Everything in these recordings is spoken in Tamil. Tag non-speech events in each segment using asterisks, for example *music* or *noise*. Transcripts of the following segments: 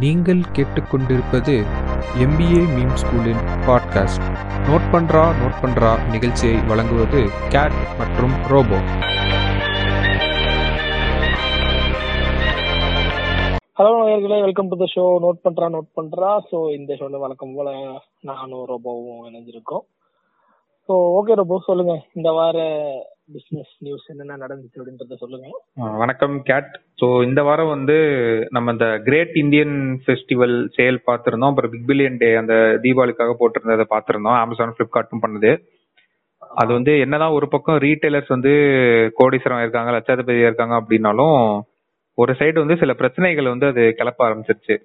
நீங்கள் கேட்டுக்கொண்டிருப்பது எம்பிஏ மீம் ஸ்கூலின் பாட்காஸ்ட் நோட் பண்றா நோட் பண்றா நிகழ்ச்சியை வழங்குவது கேட் மற்றும் ரோபோ ஹலோ நேர்களே welcome to the show note பண்றா நோட் பண்றா. ஸோ இந்த ஷோல வழக்கம் போல நானும் ரோபோவும் இணைஞ்சிருக்கோம். ஸோ ஓகே ரோபோ சொல்லுங்க. இந்த வார பிசினஸ் நியூஸ் என்னென்ன நடந்துச்சு அப்படின்றத சொல்லுங்க. வணக்கம் கேட் ஸோ இந்த வாரம் வந்து நம்ம இந்த கிரேட் இந்தியன் ஃபெஸ்டிவல் சேல் பார்த்துருந்தோம். அப்புறம் பிக் பில்லியன் டே அந்த தீபாவளிக்காக போட்டிருந்ததை பார்த்துருந்தோம். அமேசான் ஃப்ளிப்கார்ட்டும் பண்ணுது. அது வந்து என்னதான் ஒரு பக்கம் ரீட்டைலர்ஸ் வந்து கோடீஸ்வரம் இருக்காங்க லட்சாதிபதியா இருக்காங்க அப்படின்னாலும் ஒரு சைடு வந்து சில பிரச்சனைகள் வந்து அது கிளப்ப ஆரம்பிச்சிருச்சு.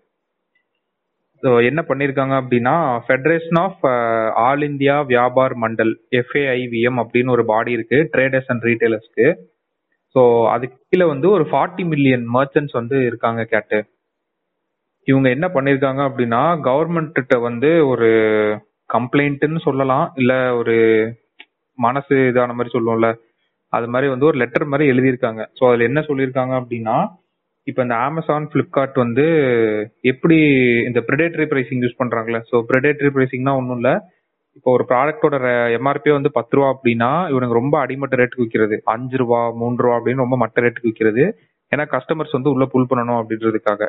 என்ன பண்ணியிருக்காங்க அப்படின்னா Federation of All India Vyapar Mandal FAIVM அப்படின்னு ஒரு பாடி இருக்கு ட்ரேடர்ஸ் அண்ட் ரீட்டைலர்ஸ்க்கு ஸோ அதுக்கு கீழே வந்து ஒரு ஃபார்ட்டி மில்லியன் மர்ச்சன்ட்ஸ் வந்து இருக்காங்க கேட்டு. இவங்க என்ன பண்ணியிருக்காங்க அப்படின்னா கவர்மெண்ட்ட வந்து ஒரு கம்ப்ளைண்ட்டுன்னு சொல்லலாம் இல்லை ஒரு மனசு இதான மாதிரி சொல்லுவோம்ல அது மாதிரி வந்து ஒரு லெட்டர் மாதிரி எழுதியிருக்காங்க. ஸோ அதில் என்ன சொல்லியிருக்காங்க அப்படின்னா இப்போ இந்த அமேசான் ஃப்ளிப்கார்ட் வந்து எப்படி இந்த ப்ரெடேட்டரி பிரைசிங் யூஸ் பண்றாங்களே? ஸோ ப்ரெடேட்டரி பிரைசிங்னா ஒன்றும் இல்லை. இப்போ ஒரு ப்ராடக்டோட எம்ஆர்பி வந்து பத்து ரூபா அப்படின்னா இவனுக்கு ரொம்ப அடிமட்ட ரேட்டுக்கு விற்கிறது அஞ்சு ரூபா மூணு ரூபா அப்படின்னு ரொம்ப மட்ட ரேட்டுக்கு விற்கிறது ஏன்னா கஸ்டமர்ஸ் வந்து உள்ள புல் பண்ணணும் அப்படின்றதுக்காக.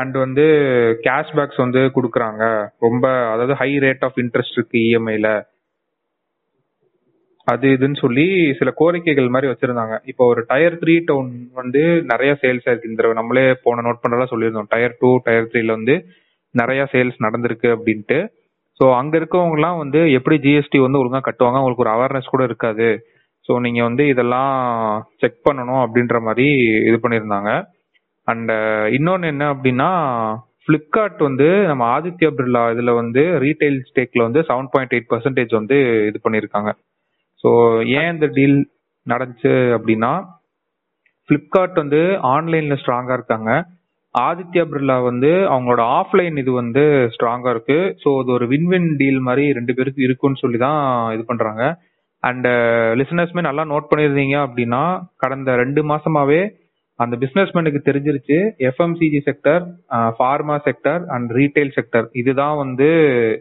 அண்ட் வந்து கேஷ்பேக்ஸ் வந்து கொடுக்குறாங்க. ரொம்ப அதாவது ஹை ரேட் ஆஃப் இன்ட்ரெஸ்ட் இருக்கு இஎம்ஐல அது இதுன்னு சொல்லி சில கோரிக்கைகள் மாதிரி வச்சிருந்தாங்க. இப்போ ஒரு டயர் த்ரீ டவுன் வந்து நிறைய சேல்ஸ் ஆயிருக்கு இந்த தடவை நம்மளே போன நோட் பண்ணலாம் சொல்லியிருந்தோம். டயர் டூ டயர் த்ரீல வந்து நிறைய சேல்ஸ் நடந்திருக்கு அப்படின்ட்டு. ஸோ அங்க இருக்கவங்கலாம் வந்து எப்படி ஜிஎஸ்டி வந்து ஒழுங்கா கட்டுவாங்க? அவங்களுக்கு ஒரு அவேர்னஸ் கூட இருக்காது. ஸோ நீங்க வந்து இதெல்லாம் செக் பண்ணணும் அப்படின்ற மாதிரி இது பண்ணியிருந்தாங்க. அண்ட் இன்னொன்று என்ன அப்படின்னா ஃப்ளிப்கார்ட் வந்து நம்ம ஆதித்யா பிர்லா இதில் வந்து ரீட்டைல் ஸ்டேக்ல வந்து செவன் பாயிண்ட் எயிட் பர்சன்டேஜ் வந்து இது பண்ணியிருக்காங்க. ஸோ ஏன் இந்த டீல் நடந்துச்சு அப்படின்னா ஃப்ளிப்கார்ட் வந்து ஆன்லைன்ல ஸ்ட்ராங்கா இருக்காங்க. ஆதித்யா பிர்லா வந்து அவங்களோட ஆஃப்லைன் இது வந்து ஸ்ட்ராங்கா இருக்கு. ஸோ அது ஒரு வின் வின் டீல் மாதிரி ரெண்டு பேருக்கு இருக்குன்னு சொல்லி தான் இது பண்றாங்க. அண்ட் லிசனர்ஸ்மே uh, நல்லா நோட் பண்ணியிருந்தீங்க அப்படின்னா கடந்த ரெண்டு மாசமாவே அந்த பிஸ்னஸ்மேனுக்கு தெரிஞ்சிருச்சு. FMCG sector pharma sector and retail sector இதுதான் வந்து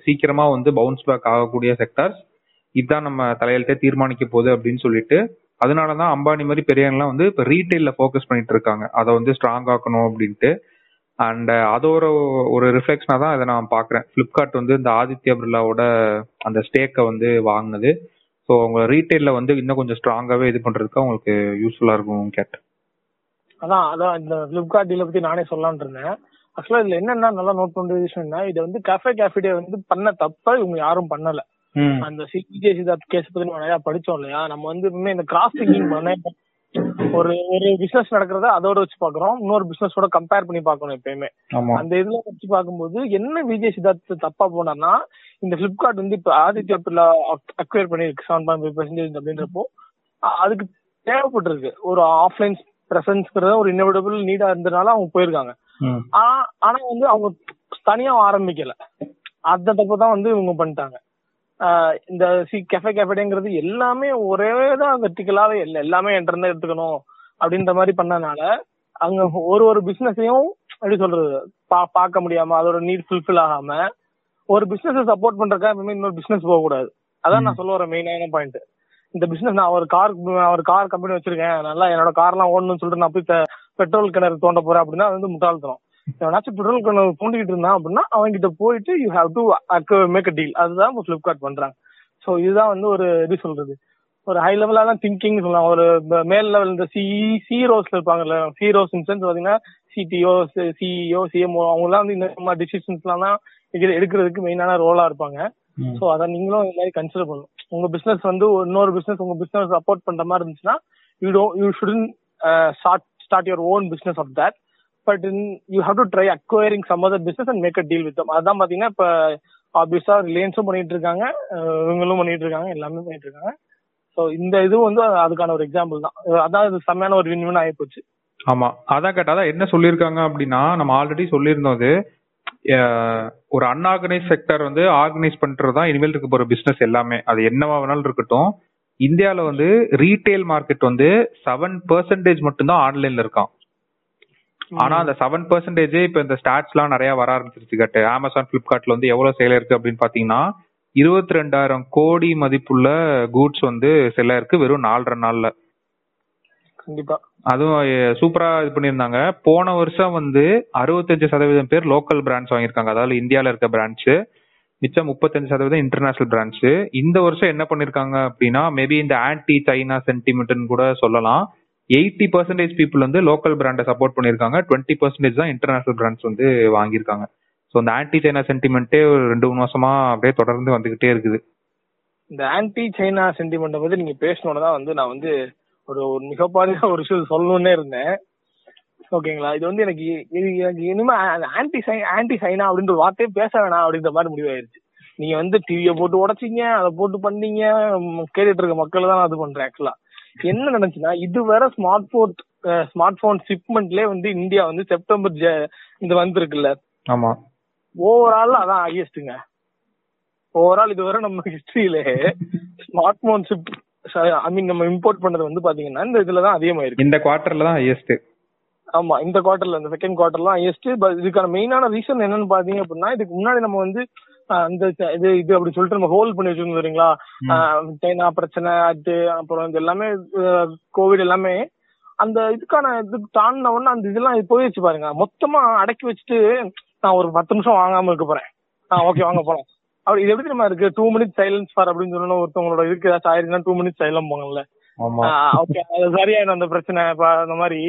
சீக்கிரமா வந்து பவுன்ஸ் பேக் ஆகக்கூடிய செக்டர்ஸ் இதுதான் நம்ம தலையெழுத்தே தீர்மானிக்க போகுது அப்படின்னு சொல்லிட்டு அதனாலதான் அம்பானி மாதிரி பெரியவங்கலாம் வந்து இப்போ ரீட்டைல்ல ஃபோக்கஸ் பண்ணிட்டு இருக்காங்க. அதை வந்து ஸ்ட்ராங் ஆக்கணும் அப்படின்ட்டு. அண்ட் அதோட ஒரு ரிஃப்ளெக்ஷனா தான் இதை நான் பாக்குறேன் ஃப்ளிப்கார்ட் வந்து இந்த ஆதித்யா பிர்லாவோட அந்த ஸ்டேக்கை வந்து வாங்கினது. ஸோ அவங்க ரீட்டைல்ல வந்து இன்னும் கொஞ்சம் ஸ்ட்ராங்காவே இது பண்றதுக்கு அவங்களுக்கு யூஸ்ஃபுல்லா இருக்கும் கேட்டேன். அதான் அதான் இந்த பிளிப்கார்ட் டீலை பத்தி நானே சொல்லலாம்னு இருந்தேன். ஆக்சுவலா இதுல என்னென்ன நல்லா நோட் பண்ற விஷயம்னா இதை வந்து கேஃபே கேஃபிடே வந்து பண்ண தப்ப இவங்க யாரும் பண்ணல. அந்த சிஜே சிதார்த் கேஸ் பத்தி நம்ம நிறைய படிச்சோம் இல்லையா? நம்ம வந்து இன்னும் இந்த கிராஸ் திங்கிங் பண்ண ஒரு ஒரு பிசினஸ் நடக்கிறத அதோட வச்சு பாக்குறோம் இன்னொரு பிசினஸோட கம்பேர் பண்ணி பார்க்கணும் எப்பயுமே. அந்த இதுல வச்சு பார்க்கும்போது என்ன விஜய் சித்தார்த் தப்பா போனார்னா இந்த பிளிப்கார்ட் வந்து இப்ப ஆதித்யா பிர்லா அக்வயர் பண்ணிருக்கு செவன் பாயிண்ட் ஃபைவ் பர்சன்டேஜ் அப்படின்றப்போ அதுக்கு தேவைப்பட்டிருக்கு. ஒரு ஆஃப்லைன் பிரசன்ஸ்ங்கிறத ஒரு இன்னோவேட்டபிள் நீடா இருந்தனால அவங்க போயிருக்காங்க. ஆனா வந்து அவங்க தனியா ஆரம்பிக்கல. அந்த தப்பு தான் வந்து இவங்க பண்ணிட்டாங்க. இந்த சி கெஃபே கேஃபேடேங்கிறது எல்லாமே ஒரே தான் வெர்டிகலாவே இல்லை. எல்லாமே என்கிட்ட இருந்து எடுத்துக்கணும் அப்படின்ற மாதிரி பண்ணனால அங்க ஒரு ஒரு பிசினஸையும் எப்படி சொல்றது பா- பார்க்க முடியாம அதோட நீட் ஃபுல்ஃபில் ஆகாம ஒரு பிசினஸ் சப்போர்ட் பண்றதுக்காக எப்பவுமே இன்னொரு பிசினஸ் போக கூடாது அதான் நான் சொல்ல வர மெயினான பாயிண்ட் இந்த பிசினஸ் நான் ஒரு கார் ஒரு கார் கம்பெனி வச்சிருக்கேன். நல்லா என்னோட கார்லாம் ஓடணும்னு சொல்லிட்டு நான் போய் பெட்ரோல் கிணறு தோண்ட போறேன் அப்படின்னா அது வந்து முட்டாள்தனம். எவனாச்சும் பெட்ரோல் கிணறு தோண்டிக்கிட்டு இருந்தான் அப்படின்னா அவங்க கிட்ட போயிட்டு you have to make a deal அதுதான் இப்போ ஃபிளிப்கார்ட் பண்றாங்க. ஸோ இதுதான் வந்து ஒரு எப்படி சொல்றது? ஒரு ஹை லெவலான திங்கிங் சொல்லலாம். ஒரு மேல் லெவல் இந்த சி சிரோஸ்ல இருப்பாங்கல்ல சிரோஸ் இன்சென்ஸ் பாத்தீங்கன்னா சிடிஓ சிஇஓ சிஎம்ஓ அவங்கலாம் வந்து இந்த மாதிரி டிசிஷன்ஸ்லாம் தான் எடு- எடுக்கிறதுக்கு மெயினான ரோலா இருப்பாங்க. சோ அத நீங்களும் இந்த மாதிரி கன்சிடர் பண்ணணும். உங்க பிசினஸ் வந்து இன்னொரு பிசினஸ் உங்க பிசினஸ் சப்போர்ட் பண்ற மாதிரி இருந்துச்சுன்னா you do you shouldn't start start your own business of that but you have to try acquiring some other business and make a deal with அதான் பாத்தீங்கன்னா இப்ப ஆப்வியஸா ரிலையன்ஸும் பண்ணிட்டு இருக்காங்க இவங்களும் பண்ணிட்டு இருக்காங்க எல்லாமே பண்ணிட்டு இருக்காங்க. ஸோ இந்த இதுவும் வந்து அதுக்கான ஒரு எக்ஸாம்பிள் தான். அதான் இது செம்மையான ஒரு வின் வின் ஆகி போச்சு. ஆமா. அதான் கேட்டா அதான் என்ன சொல்லியிருக்காங்க அப்படின்னா நம்ம ஆல்ரெடி சொல்லியிருந்தோம் அது. ஒரு அன்ஆர்கனைஸ் செக்டர் வந்து ஆர்கனைஸ் பண்றது தான் இனிமேல் இருக்க போற பிசினஸ் எல்லாமே. அது என்னவா வேணாலும் இருக்கட்டும். இந்தியாவில் வந்து ரீட்டைல் மார்க்கெட் வந்து செவன் பெர்சன்டேஜ் மட்டும்தான் ஆன்லைன்ல இருக்கான் ஆனா அந்த செவன் பர்சன்டேஜ் இப்ப இந்த ஸ்டாட்ஸ் எல்லாம் நிறைய வர ஆரம்பிச்சிருச்சு கட்டு. அமேசான் பிளிப்கார்ட்ல வந்து எவ்வளவு சேல் இருக்கு அப்படின்னு பாத்தீங்கன்னா இருபத்தி ரெண்டாயிரம் கோடி மதிப்புள்ள கூட்ஸ் வந்து செல்ல இருக்கு வெறும் நாலரை நாள்ல. கண்டிப்பா. அதுவும் சூப்பரா இது பண்ணியிருந்தாங்க. போன வருஷம் வந்து அறுபத்தஞ்சு சதவீதம் பேர் லோக்கல் பிராண்ட்ஸ் வாங்கியிருக்காங்க. அதாவது இந்தியால இருக்க பிராண்ட்ஸ் மிச்சம் முப்பத்தஞ்சு சதவீதம் இன்டர்நேஷனல் பிராண்ட்ஸ் இந்த வருஷம் என்ன பண்ணிருக்காங்க அப்படின்னா மேபி இந்த ஆன்டி சைனா சென்டிமெண்ட்னு கூட சொல்லலாம். எயிட்டி பர்சன்டேஜ் பீப்புள் வந்து லோக்கல் பிராண்டை சப்போர்ட் பண்ணியிருக்காங்க. டுவெண்ட்டி பர்சன்டேஜ் தான் இன்டர்நேஷனல் பிராண்ட்ஸ் வந்து வாங்கியிருக்காங்க. ஸோ அந்த ஆன்டி சைனா சென்டிமெண்ட்டே ஒரு ரெண்டு மூணு வருஷமா அப்படியே தொடர்ந்து வந்துகிட்டே இருக்குது. இந்த ஆன்டி சைனா சென்டிமெண்ட் பத்தி நீங்க பேசணும்னு தான் வந்து நான் வந்து ஒரு ஒரு மிகப்பாரிய ஒரு விஷயம் சொல்லணும்னே இருந்தேன். ஓகேங்களா இது வந்து எனக்கு இது எனக்கு இனிமே ஆன்டி சை ஆன்டி சைனா அப்படின்ற வார்த்தையே பேச வேணாம் அப்படின்ற மாதிரி முடிவாயிருச்சு. நீங்க வந்து டிவியை போட்டு உடைச்சிங்க அதை போட்டு பண்ணீங்க கேட்டுட்டு இருக்க மக்கள் தான் அது பண்றேன் ஆக்சுவலா என்ன நினைச்சுன்னா இதுவரை ஸ்மார்ட் போன் ஸ்மார்ட் போன் ஷிப்மெண்ட்லயே வந்து இந்தியா வந்து செப்டம்பர் இந்த வந்திருக்குல்ல. ஆமா. ஓவரால் அதான் ஹையஸ்ட்டுங்க ஓவரால் இதுவரை நம்ம ஹிஸ்டரியில smart phone ship I mean நம்ம இம்போர்ட் பண்ணது வந்து பாத்தீங்கன்னா இந்த இதுல தான் அதிகமாயிருக்கு. இந்த குவார்டர்ல தான் ஹையஸ்ட் ஆமா இந்த குவார்டர்ல இந்த செகண்ட் குவார்டர்லாம் ஹையஸ்ட் பட் இதுக்கான மெயினான ரீசன் என்னன்னு பாத்தீங்க அப்படின்னா இதுக்கு முன்னாடி நம்ம வந்து ச- இது இது அப்படி சொல்லிட்டு நம்ம ஹோல்ட் பண்ணி வச்சிருந்தோம் சரிங்களா சைனா பிரச்சனை அது அப்புறம் இது எல்லாமே கோவிட் எல்லாமே அந்த இதுக்கான இதுக்கு தாண்டின உடனே அந்த இதெல்லாம் இது போயிடுச்சு பாருங்க. மொத்தமா அடக்கி வச்சுட்டு நான் ஒரு பத்து நிமிஷம் வாங்காம இருக்க போறேன். ஆ ஓகே வாங்க போலாம். அப்படி இது எப்படி தெரியுமா இருக்கு? டூ மினிட்ஸ் சைலன்ஸ் ஃபார் அப்படின்னு சொன்னா ஒருத்தவங்களோட இதுக்கு ஏதாச்சும் ஆயிருச்சுன்னா டூ மினிட்ஸ் சைலம் போங்கல்ல. ஓகே அது சரியாயிடும் அந்த பிரச்சனை இப்ப அந்த மாதிரி.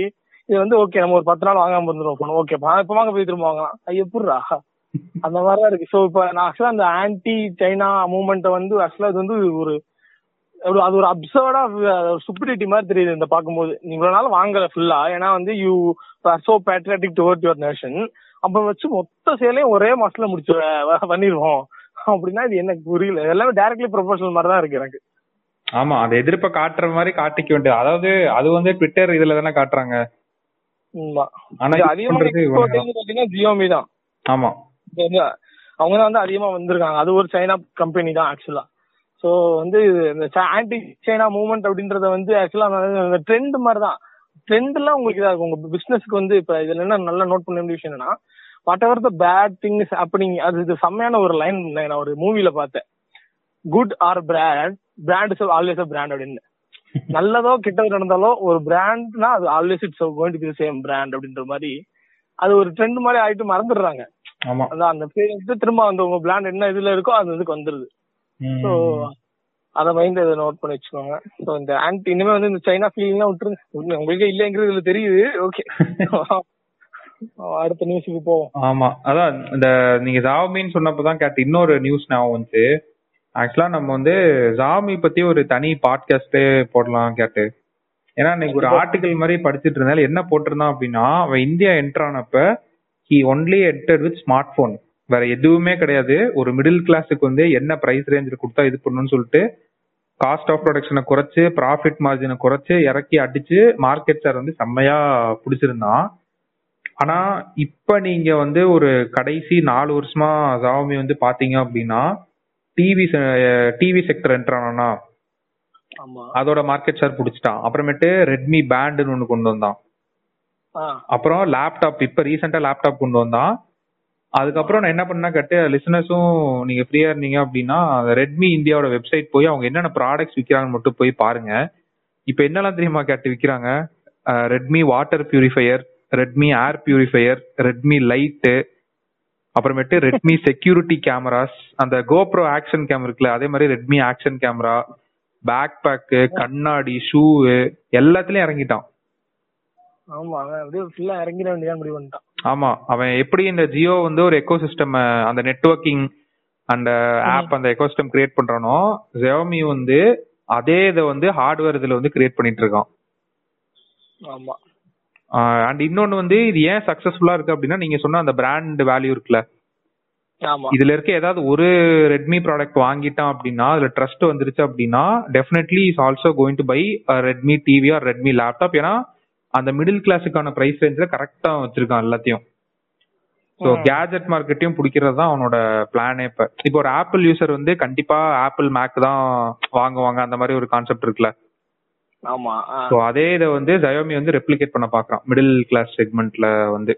இது வந்து ஓகே நம்ம ஒரு பத்து நாள் வாங்காம இருந்துருவோம். ஓகே இப்ப வாங்க போய் திரும்ப வாங்கலாம். எப்படிரா அந்த மாதிரிதான் இருக்கு. சோ இப்ப நான் ஆக்சுவலா அந்த ஆன்டி சைனா மூவ்மெண்ட் வந்து ஆக்சுவலா இது வந்து ஒரு அது ஒரு அப்சர்டா சுப்பிரிட்டி மாதிரி தெரியுது இந்த பார்க்கும்போது. இவ்வளவு நாள் வாங்கல ஃபுல்லா ஏன்னா வந்து you so patriotic toward your nation அப்ப வச்சு மொத்த சேலையும் ஒரே மாசத்துல முடிச்சு பண்ணிருவோம். அப்படின்னா இது எனக்கு புரியல. எல்லாமே டைரக்ட்லி ப்ரொபோஷனல் மாதிரி தான் இருக்கு எனக்கு. ஆமா அந்த எதிர்ப்பை காட்டுற மாதிரி காட்டிக்க வேண்டியது. அதாவது அது வந்து ட்விட்டர் இதுல தானே காட்டுறாங்க. ஆனா அதிகமா ஜியோமி தான். ஆமா. அவங்க தான் வந்து அதிகமா வந்திருக்காங்க. அது ஒரு சைனா கம்பெனி தான் ஆக்சுவலா ஸோ வந்து இந்த ஆன்டி சைனா மூவ்மெண்ட் அப்படின்றத வந்து ஆக்சுவலா அந்த ட்ரெண்ட் மாதிரி தான் ட்ரெண்ட் எல்லாம் உங்களுக்கு இதாக இருக்கும். உங்க பிசினஸ்க்கு வந்து இப்ப இதுல என்ன நல்லா நோட் பண்ண வேண்டிய விஷயம் என்னன்னா whatever the bad things அப்படிங்க அது இது செம்மையான ஒரு லைன் நான் ஒரு மூவில பார்த்தேன். Good or brand brand is always a brand அப்படின்னு. நல்லதோ கெட்டது நடந்தாலோ ஒரு பிராண்ட்னா அது always it's going to be same brand அப்படின்ற மாதிரி அது ஒரு ட்ரெண்ட் மாதிரி ஆயிட்டு மறந்துடுறாங்க. ஆமா. அதான் அந்த பேர் திரும்ப அந்த உங்க பிளான் என்ன இதுல இருக்கோ அந்த இதுக்கு வந்துருது. ஸோ அத மைண்ட் இதை நோட் பண்ணி வச்சுக்கோங்க. ஸோ இந்த ஆன்டி இனிமே வந்து இந்த சைனா ஃபீலிங்லாம் விட்டுருங்க. உங்களுக்கே இல்லைங்கிறது இதுல தெரியுது. ஓகே *laughs* அடுத்த நியூஸுக்கு போவோம். ஆமா. அதான் இந்த நீங்க ஜாமின்னு சொன்னப்பதான் கேட்டு இன்னொரு நியூஸ் ஞாபகம் வந்துச்சு. ஆக்சுவலா நம்ம வந்து ஜாமி பத்தி ஒரு தனி பாட்காஸ்டே போடலாம் கேட்டு. ஏன்னா இன்னைக்கு ஒரு ஆர்டிகல் மாதிரி படிச்சிட்டு இருந்தாலும் என்ன போட்டிருந்தான் அப்படின்னா அவன் India enter ஆனப்ப he only enter with smart phone வேற எதுவுமே கிடையாது. ஒரு மிடில் கிளாஸுக்கு வந்து என்ன பிரைஸ் ரேஞ்சில் கொடுத்தா இது பண்ணணும்னு சொல்லிட்டு காஸ்ட் ஆஃப் ப்ரொடக்ஷனை குறைச்சு ப்ராஃபிட் மார்ஜினை குறைச்சு இறக்கி அடிச்சு மார்க்கெட் ஷேர் வந்து செம்மையா பிடிச்சிருந்தான். ஆனா இப்ப நீங்க வந்து ஒரு கடைசி நாலு வருஷமா ஜாமி வந்து பாத்தீங்க அப்படின்னா டிவி டிவி செக்டர் என்டர் ஆனா ஆமா. அதோட மார்க்கெட் ஷேர் பிடிச்சிட்டான். அப்புறமேட்டு ரெட்மி பேண்டுன்னு ஒன்று கொண்டு வந்தான். அப்புறம் லேப்டாப் இப்ப ரீசெண்டா லேப்டாப் கொண்டு வந்தான். அதுக்கப்புறம் நான் என்ன பண்ணா கட்டு லிசனர்ஸும் நீங்க ஃப்ரீயா இருந்தீங்க அப்படின்னா ரெட்மி இந்தியாவோட வெப்சைட் போய் அவங்க என்னென்ன ப்ராடக்ட்ஸ் விற்கிறாங்கன்னு மட்டும் போய் பாருங்க. இப்ப என்னெல்லாம் தெரியுமா கேட்டு விற்கிறாங்க Redmi water purifier Redmi air purifier Redmi light அப்புறமேட்டு ரெட்மி செக்யூரிட்டி கேமராஸ் அந்த கோப்ரோ ஆக்ஷன் கேமரா இருக்குல்ல அதே மாதிரி Redmi action camera bag bag கண்ணாடி ஷூ எல்லாத்துலயும் இறங்கிட்டான். ஆமா அவன் அப்படியே ஃபுல்லா இறங்கிட வேண்டியதான் முடிவு பண்ணிட்டான். ஆமா. அவன் எப்படி இந்த ஜியோ வந்து ஒரு எக்கோசிஸ்டம் அந்த நெட்வொர்க்கிங் அந்த ஆப் அந்த எக்கோசிஸ்டம் கிரியேட் பண்றானோ ஜெயோமி வந்து அதே இதை வந்து ஹார்ட்வேர் இதுல வந்து கிரியேட் பண்ணிட்டு இருக்கான் ஆமா அண்ட் இன்னொன்னு வந்து இது ஏன் சக்சஸ்ஃபுல்லா இருக்கு அப்படின்னா நீங்க சொன்ன அந்த பிராண்ட் வேல்யூ இருக்குல்ல. ஆமா. இதுல இருக்க ஏதாவது ஒரு ரெட்மி ப்ராடக்ட் வாங்கிட்டான் அப்படின்னா அதுல ட்ரஸ்ட் வந்துருச்சு அப்படின்னா definitely is also going to buy Redmi TV or Redmi laptop ஏன்னா அந்த மிடில் கிளாஸுக்கான பிரைஸ் ரேஞ்சில் கரெக்டா வச்சிருக்கான் எல்லாத்தையும். ஸோ. கேஜெட் மார்க்கெட்டையும் பிடிக்கிறது தான் அவனோட பிளானே இப்போ. இப்போ ஒரு ஆப்பிள் யூசர் வந்து கண்டிப்பா ஆப்பிள் மேக் தான் வாங்குவாங்க அந்த மாதிரி ஒரு கான்செப்ட் இருக்குல்ல. ஆமா. ஸோ அதே இதை வந்து ஜயோமி வந்து ரெப்ளிகேட் பண்ண பார்க்கறான் மிடில் கிளாஸ் செக்மெண்ட்ல வந்து.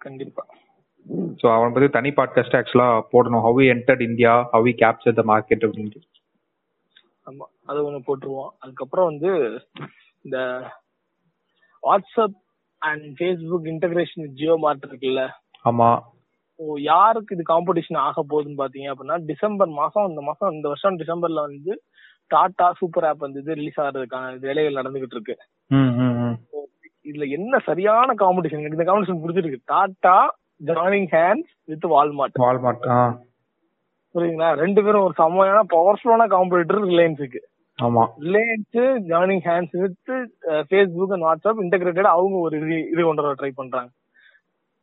கண்டிப்பா. ஸோ அவன் பத்தி தனி பாட்காஸ்ட் ஆக்சுவலா போடணும். How entered India how capture the market அப்படின்ட்டு. ஆமா அது ஒண்ணு போட்டுருவோம். அதுக்கப்புறம் வந்து இந்த WhatsApp and Facebook integration Jio Mart இருக்குல்ல? ஆமா. ஓ யாருக்கு இது காம்படிஷன் ஆக போகுதுன்னு பாத்தீங்க அப்படின்னா டிசம்பர் மாசம் இந்த மாசம் இந்த வருஷம் டிசம்பர்ல வந்து டாடா சூப்பர் ஆப் வந்து இது ரிலீஸ் ஆகிறதுக்கான வேலைகள் நடந்துகிட்டு இருக்கு. இதுல என்ன சரியான காம்படிஷன் இந்த காம்படிஷன் பிடிச்சிருக்கு. Tata joining hands with Walmart Walmart புரியுதுங்களா? ரெண்டு பேரும் ஒரு செம்மையான பவர்ஃபுல்லான காம்படிட்டர் ரிலையன்ஸுக்கு ஆமா. Reliance joining hands with Facebook and WhatsApp integrated அவங்க ஒரு இது கொண்டு வர ட்ரை பண்றாங்க.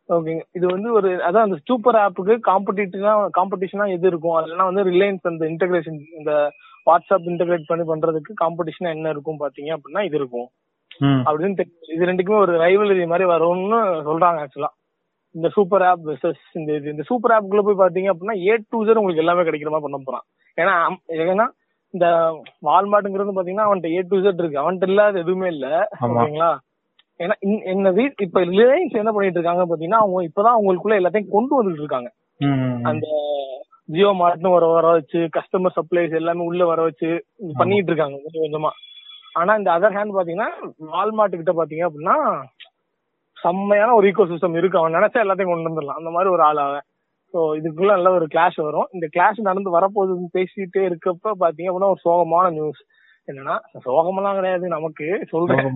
ஓகேங்க இது வந்து ஒரு அதான் அந்த சூப்பர் ஆப்புக்கு காம்படிட்டிவா காம்படிஷனா எது இருக்கும்? அதெல்லாம் வந்து ரிலையன்ஸ் அந்த இன்டகிரேஷன் இந்த வாட்ஸ்அப் இன்டகிரேட் பண்ணி பண்றதுக்கு காம்படிஷனா என்ன இருக்கும் பாத்தீங்க அப்படின்னா இது இருக்கும். அப்படின்னு. இது ரெண்டுக்குமே ஒரு ரைவலரி மாதிரி வரும்னு சொல்றாங்க ஆக்சுவலா இந்த சூப்பர் ஆப் வெர்சஸ் இந்த இது இந்த சூப்பர் ஆப்குள்ள போய் பாத்தீங்க அப்படின்னா ஏ டு ஜெட் உங்களுக்கு எல்லாமே கிடைக்கிற மாதிரி பண்ண போறான். ஏன்னா ஏன்னா இந்த வால்மார்ட்ங்கிறது பாத்தீங்கன்னா அவன்கிட்ட ஏ டு இருக்கு. அவன்கிட்ட இல்லாத எதுவுமே இல்ல. ஓகேங்களா? ஏன்னா என்ன வீட் இப்ப ரிலையன்ஸ் என்ன பண்ணிட்டு இருக்காங்க பாத்தீங்கன்னா அவங்க இப்பதான் அவங்களுக்குள்ள எல்லாத்தையும் கொண்டு வந்துட்டு இருக்காங்க. அந்த ஜியோ மார்ட்னு வர வர வச்சு கஸ்டமர் சப்ளைஸ் எல்லாமே உள்ள வர வச்சு பண்ணிட்டு இருக்காங்க கொஞ்சம் கொஞ்சமா. ஆனா இந்த அதர் ஹேண்ட் பாத்தீங்கன்னா வால்மார்ட் கிட்ட பாத்தீங்க அப்படின்னா செம்மையான ஒரு ஈகோ சிஸ்டம் இருக்கு. அவன் நினைச்சா எல்லாத்தையும் கொண்டு வந்துடலாம். அந்த மாதிரி ஒரு ஆள் அவன். ஸோ இதுக்குள்ள நல்ல ஒரு கிளாஷ் வரும். இந்த கிளாஷ் நடந்து வரப்போகுதுன்னு பேசிட்டே இருக்கப்ப பாத்தீங்க அப்படின்னா ஒரு சோகமான நியூஸ் என்னன்னா சோகமெல்லாம் கிடையாது நமக்கு சொல்றேன்.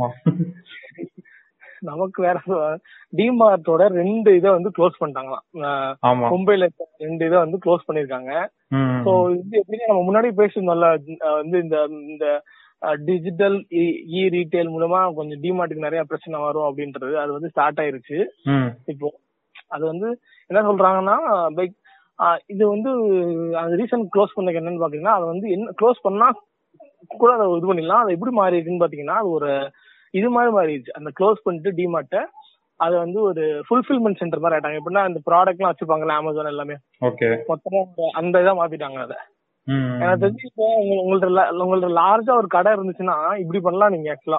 நமக்கு வேற டிமார்ட்டோட ரெண்டு இதை வந்து க்ளோஸ் பண்ணிட்டாங்களாம். மும்பைல ரெண்டு இதை வந்து க்ளோஸ் பண்ணிருக்காங்க சோ இது எப்படின்னா நம்ம முன்னாடி பேசியிருந்தோம்ல வந்து இந்த இந்த டிஜிட்டல் இ ரீட்டைல் மூலமா கொஞ்சம் டிமார்ட்டுக்கு நிறைய பிரச்சனை வரும் அப்படின்றது அது வந்து ஸ்டார்ட் ஆயிருச்சு. இப்போ அது வந்து என்ன சொல்றாங்கன்னா லைக் இது வந்து அந்த ரீசன் க்ளோஸ் பண்ணதுக்கு என்னன்னு பாத்தீங்கன்னா அது வந்து என்ன க்ளோஸ் பண்ணா கூட அதை இது பண்ணிடலாம். அது எப்படி மாறி இருக்குன்னு பாத்தீங்கன்னா அது ஒரு இது மாதிரி மாறிடுச்சு. அந்த க்ளோஸ் பண்ணிட்டு டிமார்ட்டை அது வந்து ஒரு ஃபுல்ஃபில்மெண்ட் சென்டர் மாதிரி ஆயிட்டாங்க. எப்படின்னா இந்த ப்ராடக்ட்லாம் வச்சிருப்பாங்கல்ல அமேசான் எல்லாமே. ஓகே மொத்தமா அந்த- அந்த இதை மாத்திட்டாங்க அதை. எனக்கு தெரிஞ்சு இப்போ உங்க- உங்கள்ட்ட உங்கள்ட்ட லார்ஜா ஒரு கடை இருந்துச்சுன்னா இப்படி பண்ணலாம் நீங்க ஆக்சுவலா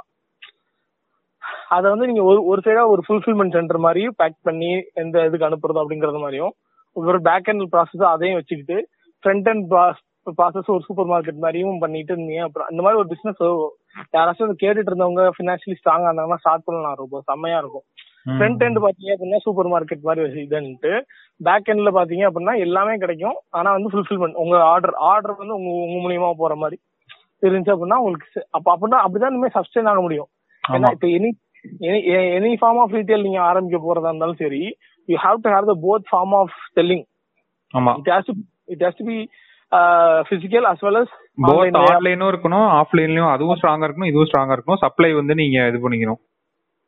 அத வந்து நீங்க ஒரு ஒரு சைடா ஒரு ஃபுல்ஃபில்மெண்ட் சென்டர் மாதிரியும் பேக் பண்ணி எந்த இதுக்கு அனுப்புறது அப்படிங்கறது மாதிரியும் ஒரு பேக் அண்ட் ப்ராசஸ் அதையும் வச்சுக்கிட்டு ஃப்ரண்ட் அண்ட் ப்ராசஸ் ஒரு சூப்பர் மார்க்கெட் மாதிரியும் பண்ணிட்டு இருந்தீங்க அப்புறம் இந்த மாதிரி ஒரு பிசினஸ் யாராச்சும் கேட்டுட்டு இருந்தவங்க பினான்சியலி ஸ்ட்ராங்கா இருந்தாங்கன்னா ஸ்டார்ட் பண்ணலாம் ரொம்ப செம்மையா இருக்கும். ஃப்ரண்ட் எண்ட் பாத்தீங்க அப்படின்னா சூப்பர் மார்க்கெட் மாதிரி வச்சு இதுன்ட்டு பேக் எண்ட்ல பாத்தீங்க அப்படின்னா எல்லாமே கிடைக்கும் ஆனா வந்து ஃபுல்ஃபில்மெண்ட் உங்க ஆர்டர் ஆர்டர் வந்து உங்க உங்க மூலியமா போற மாதிரி இருந்துச்சு அப்படின்னா உங்களுக்கு அப்ப அப்படின்னா அப்படிதான் இனிமே சஸ்டெயின் ஆக முடியும் ஏன்னா. இப்ப any any form of retail நீங்க ஆரம்பிக்க போறதா இருந்தாலும் சரி you have to have the both form of selling ஆமா. It has to it has to be physical as well as both ஆன்லைனும் இருக்கணும் ஆஃப்லைன்லயும் அதுவும் ஸ்ட்ராங்கா இருக்கணும் இதுவும் ஸ்ட்ராங்கா இருக்கணும். சப்ளை வந்து நீங்க இது பண்ணிக்கணும்.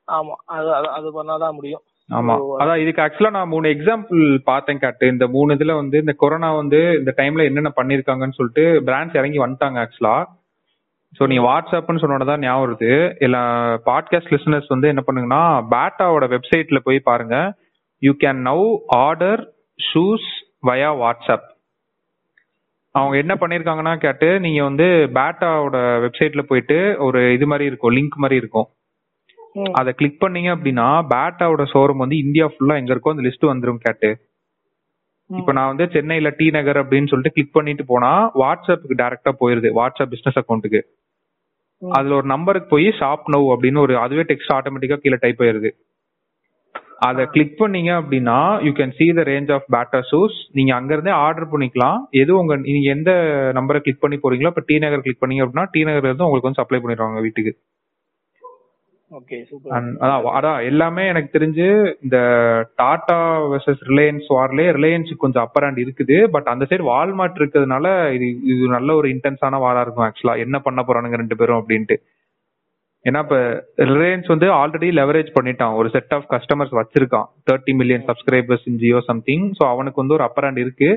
ஆமா. அது அது- பண்ணாதான் முடியும். ஆமா. அதான் இதுக்கு ஆக்சுவலா நான் மூணு எக்ஸாம்பிள் பார்த்தேன் காட்டு இந்த மூணு இதுல வந்து இந்த கொரோனா வந்து இந்த டைம்ல என்னென்ன பண்ணிருக்காங்கன்னு சொல்லிட்டு பிராண்ட்ஸ் இறங்கி வந்துட்டாங்க ஆக்சுவலா ஸோ நீ வாட்ஸ்அப்னு சொன்னோட ஞாபகம் வருது. இல்ல பாட்காஸ்ட் லிசனர்ஸ் வந்து என்ன பண்ணுங்கன்னா பேட்டாவோட வெப்சைட்ல போய் பாருங்க. You can now order shoes via WhatsApp அவங்க என்ன பண்ணிருக்காங்கன்னா கேட்டு நீங்க வந்து பேட்டாவோட வெப்சைட்ல போயிட்டு ஒரு இது மாதிரி இருக்கும் லிங்க் மாதிரி இருக்கும். அதை கிளிக் பண்ணீங்க அப்படின்னா பேட்டாவோட ஷோரூம் வந்து இந்தியா ஃபுல்லா எங்க இருக்கோ அந்த லிஸ்ட் வந்துரும் கேட்டு. இப்போ நான் வந்து சென்னையில டி நகர் அப்படின்னு சொல்லிட்டு கிளிக் பண்ணிட்டு போனா வாட்ஸ்அப்புக்கு டைரக்டா போயிருது வாட்ஸ்அப் பிசினஸ் அக்கௌண்ட்டுக்கு. அதுல ஒரு நம்பருக்கு போய் ஷாப் நவ் அப்படின்னு ஒரு அதுவே டெக்ஸ்ட் ஆட்டோமேட்டிக்கா கீழே டைப் ஆயிருது. அதை கிளிக் பண்ணீங்க அப்படின்னா you can see the range of Bata shoes நீங்க அங்க இருந்தே ஆர்டர் பண்ணிக்கலாம். எது உங்க நீங்க எந்த நம்பரை கிளிக் பண்ணி போறீங்களோ இப்போ டி நகர் கிளிக் பண்ணீங்க அப்படின்னா டி நகர்ல இருந்து உங்களுக்கு வந்து சப்ளை பண்ணிடுவாங்க வீட்டுக்கு. அதான் எல்லாமே எனக்கு தெரிஞ்சு இந்த டாடா வெர்சஸ் ரிலையன்ஸ் வார்லயே ரிலையன்ஸ் கொஞ்சம் அப்பர் ஹேண்ட் இருக்குது. பட் அந்த சைடு வால்மார்ட் இருக்கிறதுனால இது இது நல்ல ஒரு இன்டென்ஸான வாரா இருக்கும் ஆக்சுவலா என்ன பண்ண போறானுங்க ரெண்டு பேரும் அப்படின்ட்டு. ஏன்னா இப்ப ரிலையன்ஸ் வந்து ஆல்ரெடி லெவரேஜ் பண்ணிட்டான். ஒரு செட் ஆஃப் கஸ்டமர்ஸ் வச்சிருக்கான். Thirty million subscribers in Jio something so அவனுக்கு வந்து ஒரு அப்பர் ஹேண்ட் இருக்கு.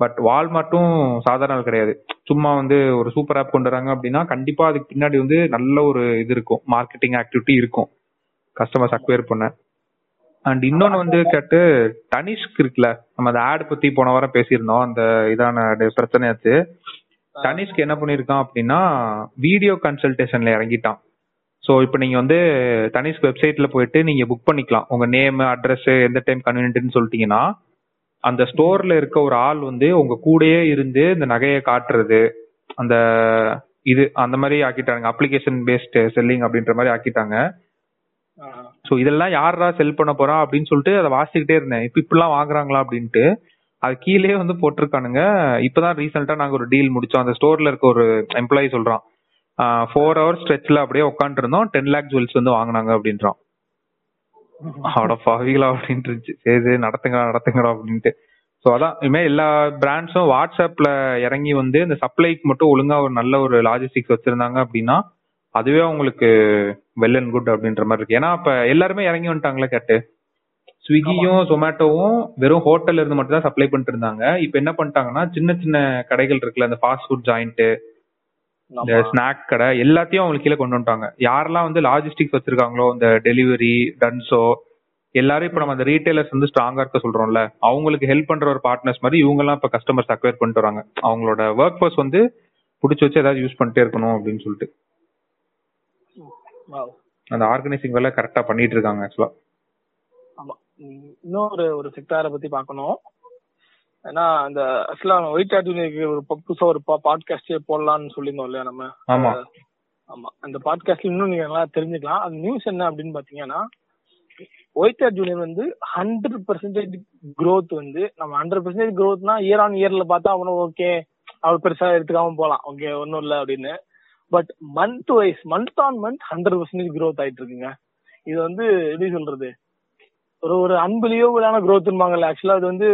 பட் வால்மார்ட்டும் சாதாரண ஆள் கிடையாது. சும்மா வந்து ஒரு சூப்பர் ஆப் கொண்டு வராங்க அப்படின்னா கண்டிப்பா அதுக்கு பின்னாடி வந்து நல்ல ஒரு இது இருக்கும். மார்க்கெட்டிங் ஆக்டிவிட்டி இருக்கும். கஸ்டமர்ஸ் அக்வயர் பண்ண. அண்ட் இன்னொன்னு வந்து கேட்டு தனிஷ்க் இருக்குல்ல நம்ம அந்த ஆட் பத்தி போன வாரம் பேசியிருந்தோம். அந்த இதான பிரச்சனையாச்சு தனிஷ்க் என்ன பண்ணிருக்கான் அப்படின்னா வீடியோ கன்சல்டேஷன்ல இறங்கிட்டான். ஸோ இப்போ நீங்கள் வந்து தனிஷ் வெப்சைட்டில் போயிட்டு நீங்கள் புக் பண்ணிக்கலாம். உங்கள் நேம் அட்ரஸ் எந்த டைம் கன்வீனியன்ட்னு சொல்லிட்டீங்கன்னா அந்த ஸ்டோர்ல இருக்க ஒரு ஆள் வந்து உங்க கூடயே இருந்து இந்த நகையை காட்டுறது அந்த இது அந்த மாதிரி ஆக்கிட்டாங்க. அப்ளிகேஷன் பேஸ்ட் செல்லிங் அப்படின்ற மாதிரி ஆக்கிட்டாங்க. ஸோ இதெல்லாம் யாரா செல் பண்ண போறா அப்படின்னு சொல்லிட்டு அதை வாசிக்கிட்டே இருந்தேன். இப்போ இப்படிலாம் வாங்குறாங்களா அப்படின்ட்டு அது கீழே வந்து போட்டிருக்கானுங்க. இப்பதான் ரீசெண்டா நாங்க ஒரு டீல் முடிச்சோம். அந்த ஸ்டோர்ல இருக்க ஒரு எம்ப்ளாயி சொல்றான். ஃபோர் ஹவர்ஸ் ஸ்ட்ரெச்ல அப்படியே உட்காந்துட்டு இருந்தோம் டென் லேக் ஜுவல்ஸ் வந்து வாங்குனாங்க அப்படின்றான். *laughs* அட பாவிகளா அப்படின்ட்டு இருந்துச்சு சரி சரி நடத்துங்கடா நடத்துங்கடா அப்படின்ட்டு. ஸோ அதான் இனிமே எல்லா பிராண்ட்ஸும் வாட்ஸ்அப்ல இறங்கி வந்து இந்த சப்ளைக்கு மட்டும் ஒழுங்கா ஒரு நல்ல ஒரு லாஜிஸ்டிக்ஸ் வச்சிருந்தாங்க அப்படின்னா அதுவே உங்களுக்கு வெல் அண்ட் குட் அப்படின்ற மாதிரி இருக்கு. ஏன்னா இப்ப எல்லாருமே இறங்கி வந்துட்டாங்களே கேட்டு. ஸ்விக்கியும் ஜொமேட்டோவும் வெறும் ஹோட்டல்ல இருந்து மட்டும் தான் சப்ளை பண்ணிட்டு இருந்தாங்க. இப்போ என்ன பண்ணிட்டாங்கன்னா சின்ன சின்ன கடைகள் இருக்குல்ல இந்த ஃபாஸ்ட் ஃபுட் ஜாயிண்ட் இந்த. ஸ்நாக் கடை எல்லாத்தையும் அவங்களுக்கு கீழே கொண்டு வந்துட்டாங்க. யாரெல்லாம் வந்து லாஜிஸ்டிக்ஸ் வச்சிருக்காங்களோ இந்த டெலிவரி டன்ஸோ எல்லாரும் இப்ப நம்ம அந்த ரீட்டைலர்ஸ் வந்து ஸ்ட்ராங்கா இருக்க சொல்றோம்ல அவங்களுக்கு ஹெல்ப் பண்ற ஒரு பார்ட்னர்ஸ் மாதிரி இவங்க எல்லாம் இப்ப கஸ்டமர்ஸ் அக்வயர் பண்ணிட்டு வராங்க. அவங்களோட ஒர்க் ஃபோர்ஸ் வந்து புடிச்சு வச்சு ஏதாவது யூஸ் பண்ணிட்டே இருக்கணும் அப்படின்னு சொல்லிட்டு. அந்த ஆர்கனைசிங் வேலை கரெக்டா பண்ணிட்டு இருக்காங்க ஆக்சுவலா ஆமா. இன்னொரு ஒரு செக்டாரை பத்தி பார்க்கணும். ஏன்னா அந்த ஆக்சுவலா ஒயிட் ஆர்டினிக்கு ஒரு புதுசா ஒரு பாட்காஸ்டே போடலாம்னு சொல்லியிருந்தோம் இல்லையா நம்ம? ஆமா. ஆமா. அந்த பாட்காஸ்ட்ல இன்னும் நீங்க நல்லா தெரிஞ்சுக்கலாம். அது நியூஸ் என்ன அப்படின்னு பாத்தீங்கன்னா ஒயிட் ஆர் ஜூனியர் வந்து ஹண்ட்ரட் பர்சன்டேஜ் growth வந்து நம்ம ஹண்ட்ரட் பர்சன்டேஜ் க்ரோத்னா இயர் ஆன் இயர்ல பார்த்தா அவனும் ஓகே அவர் பெருசா எடுத்துக்காம போலாம். ஓகே ஒன்னும் இல்ல அப்படின்னு. But month wise month on month hundred percentage growth ஆயிட்டு இருக்குங்க. இது வந்து எப்படி சொல்றது? ஒரு ஒரு அன்பிலியபிளான growthன்பாங்கல்ல ஆக்சுவலா அது வந்து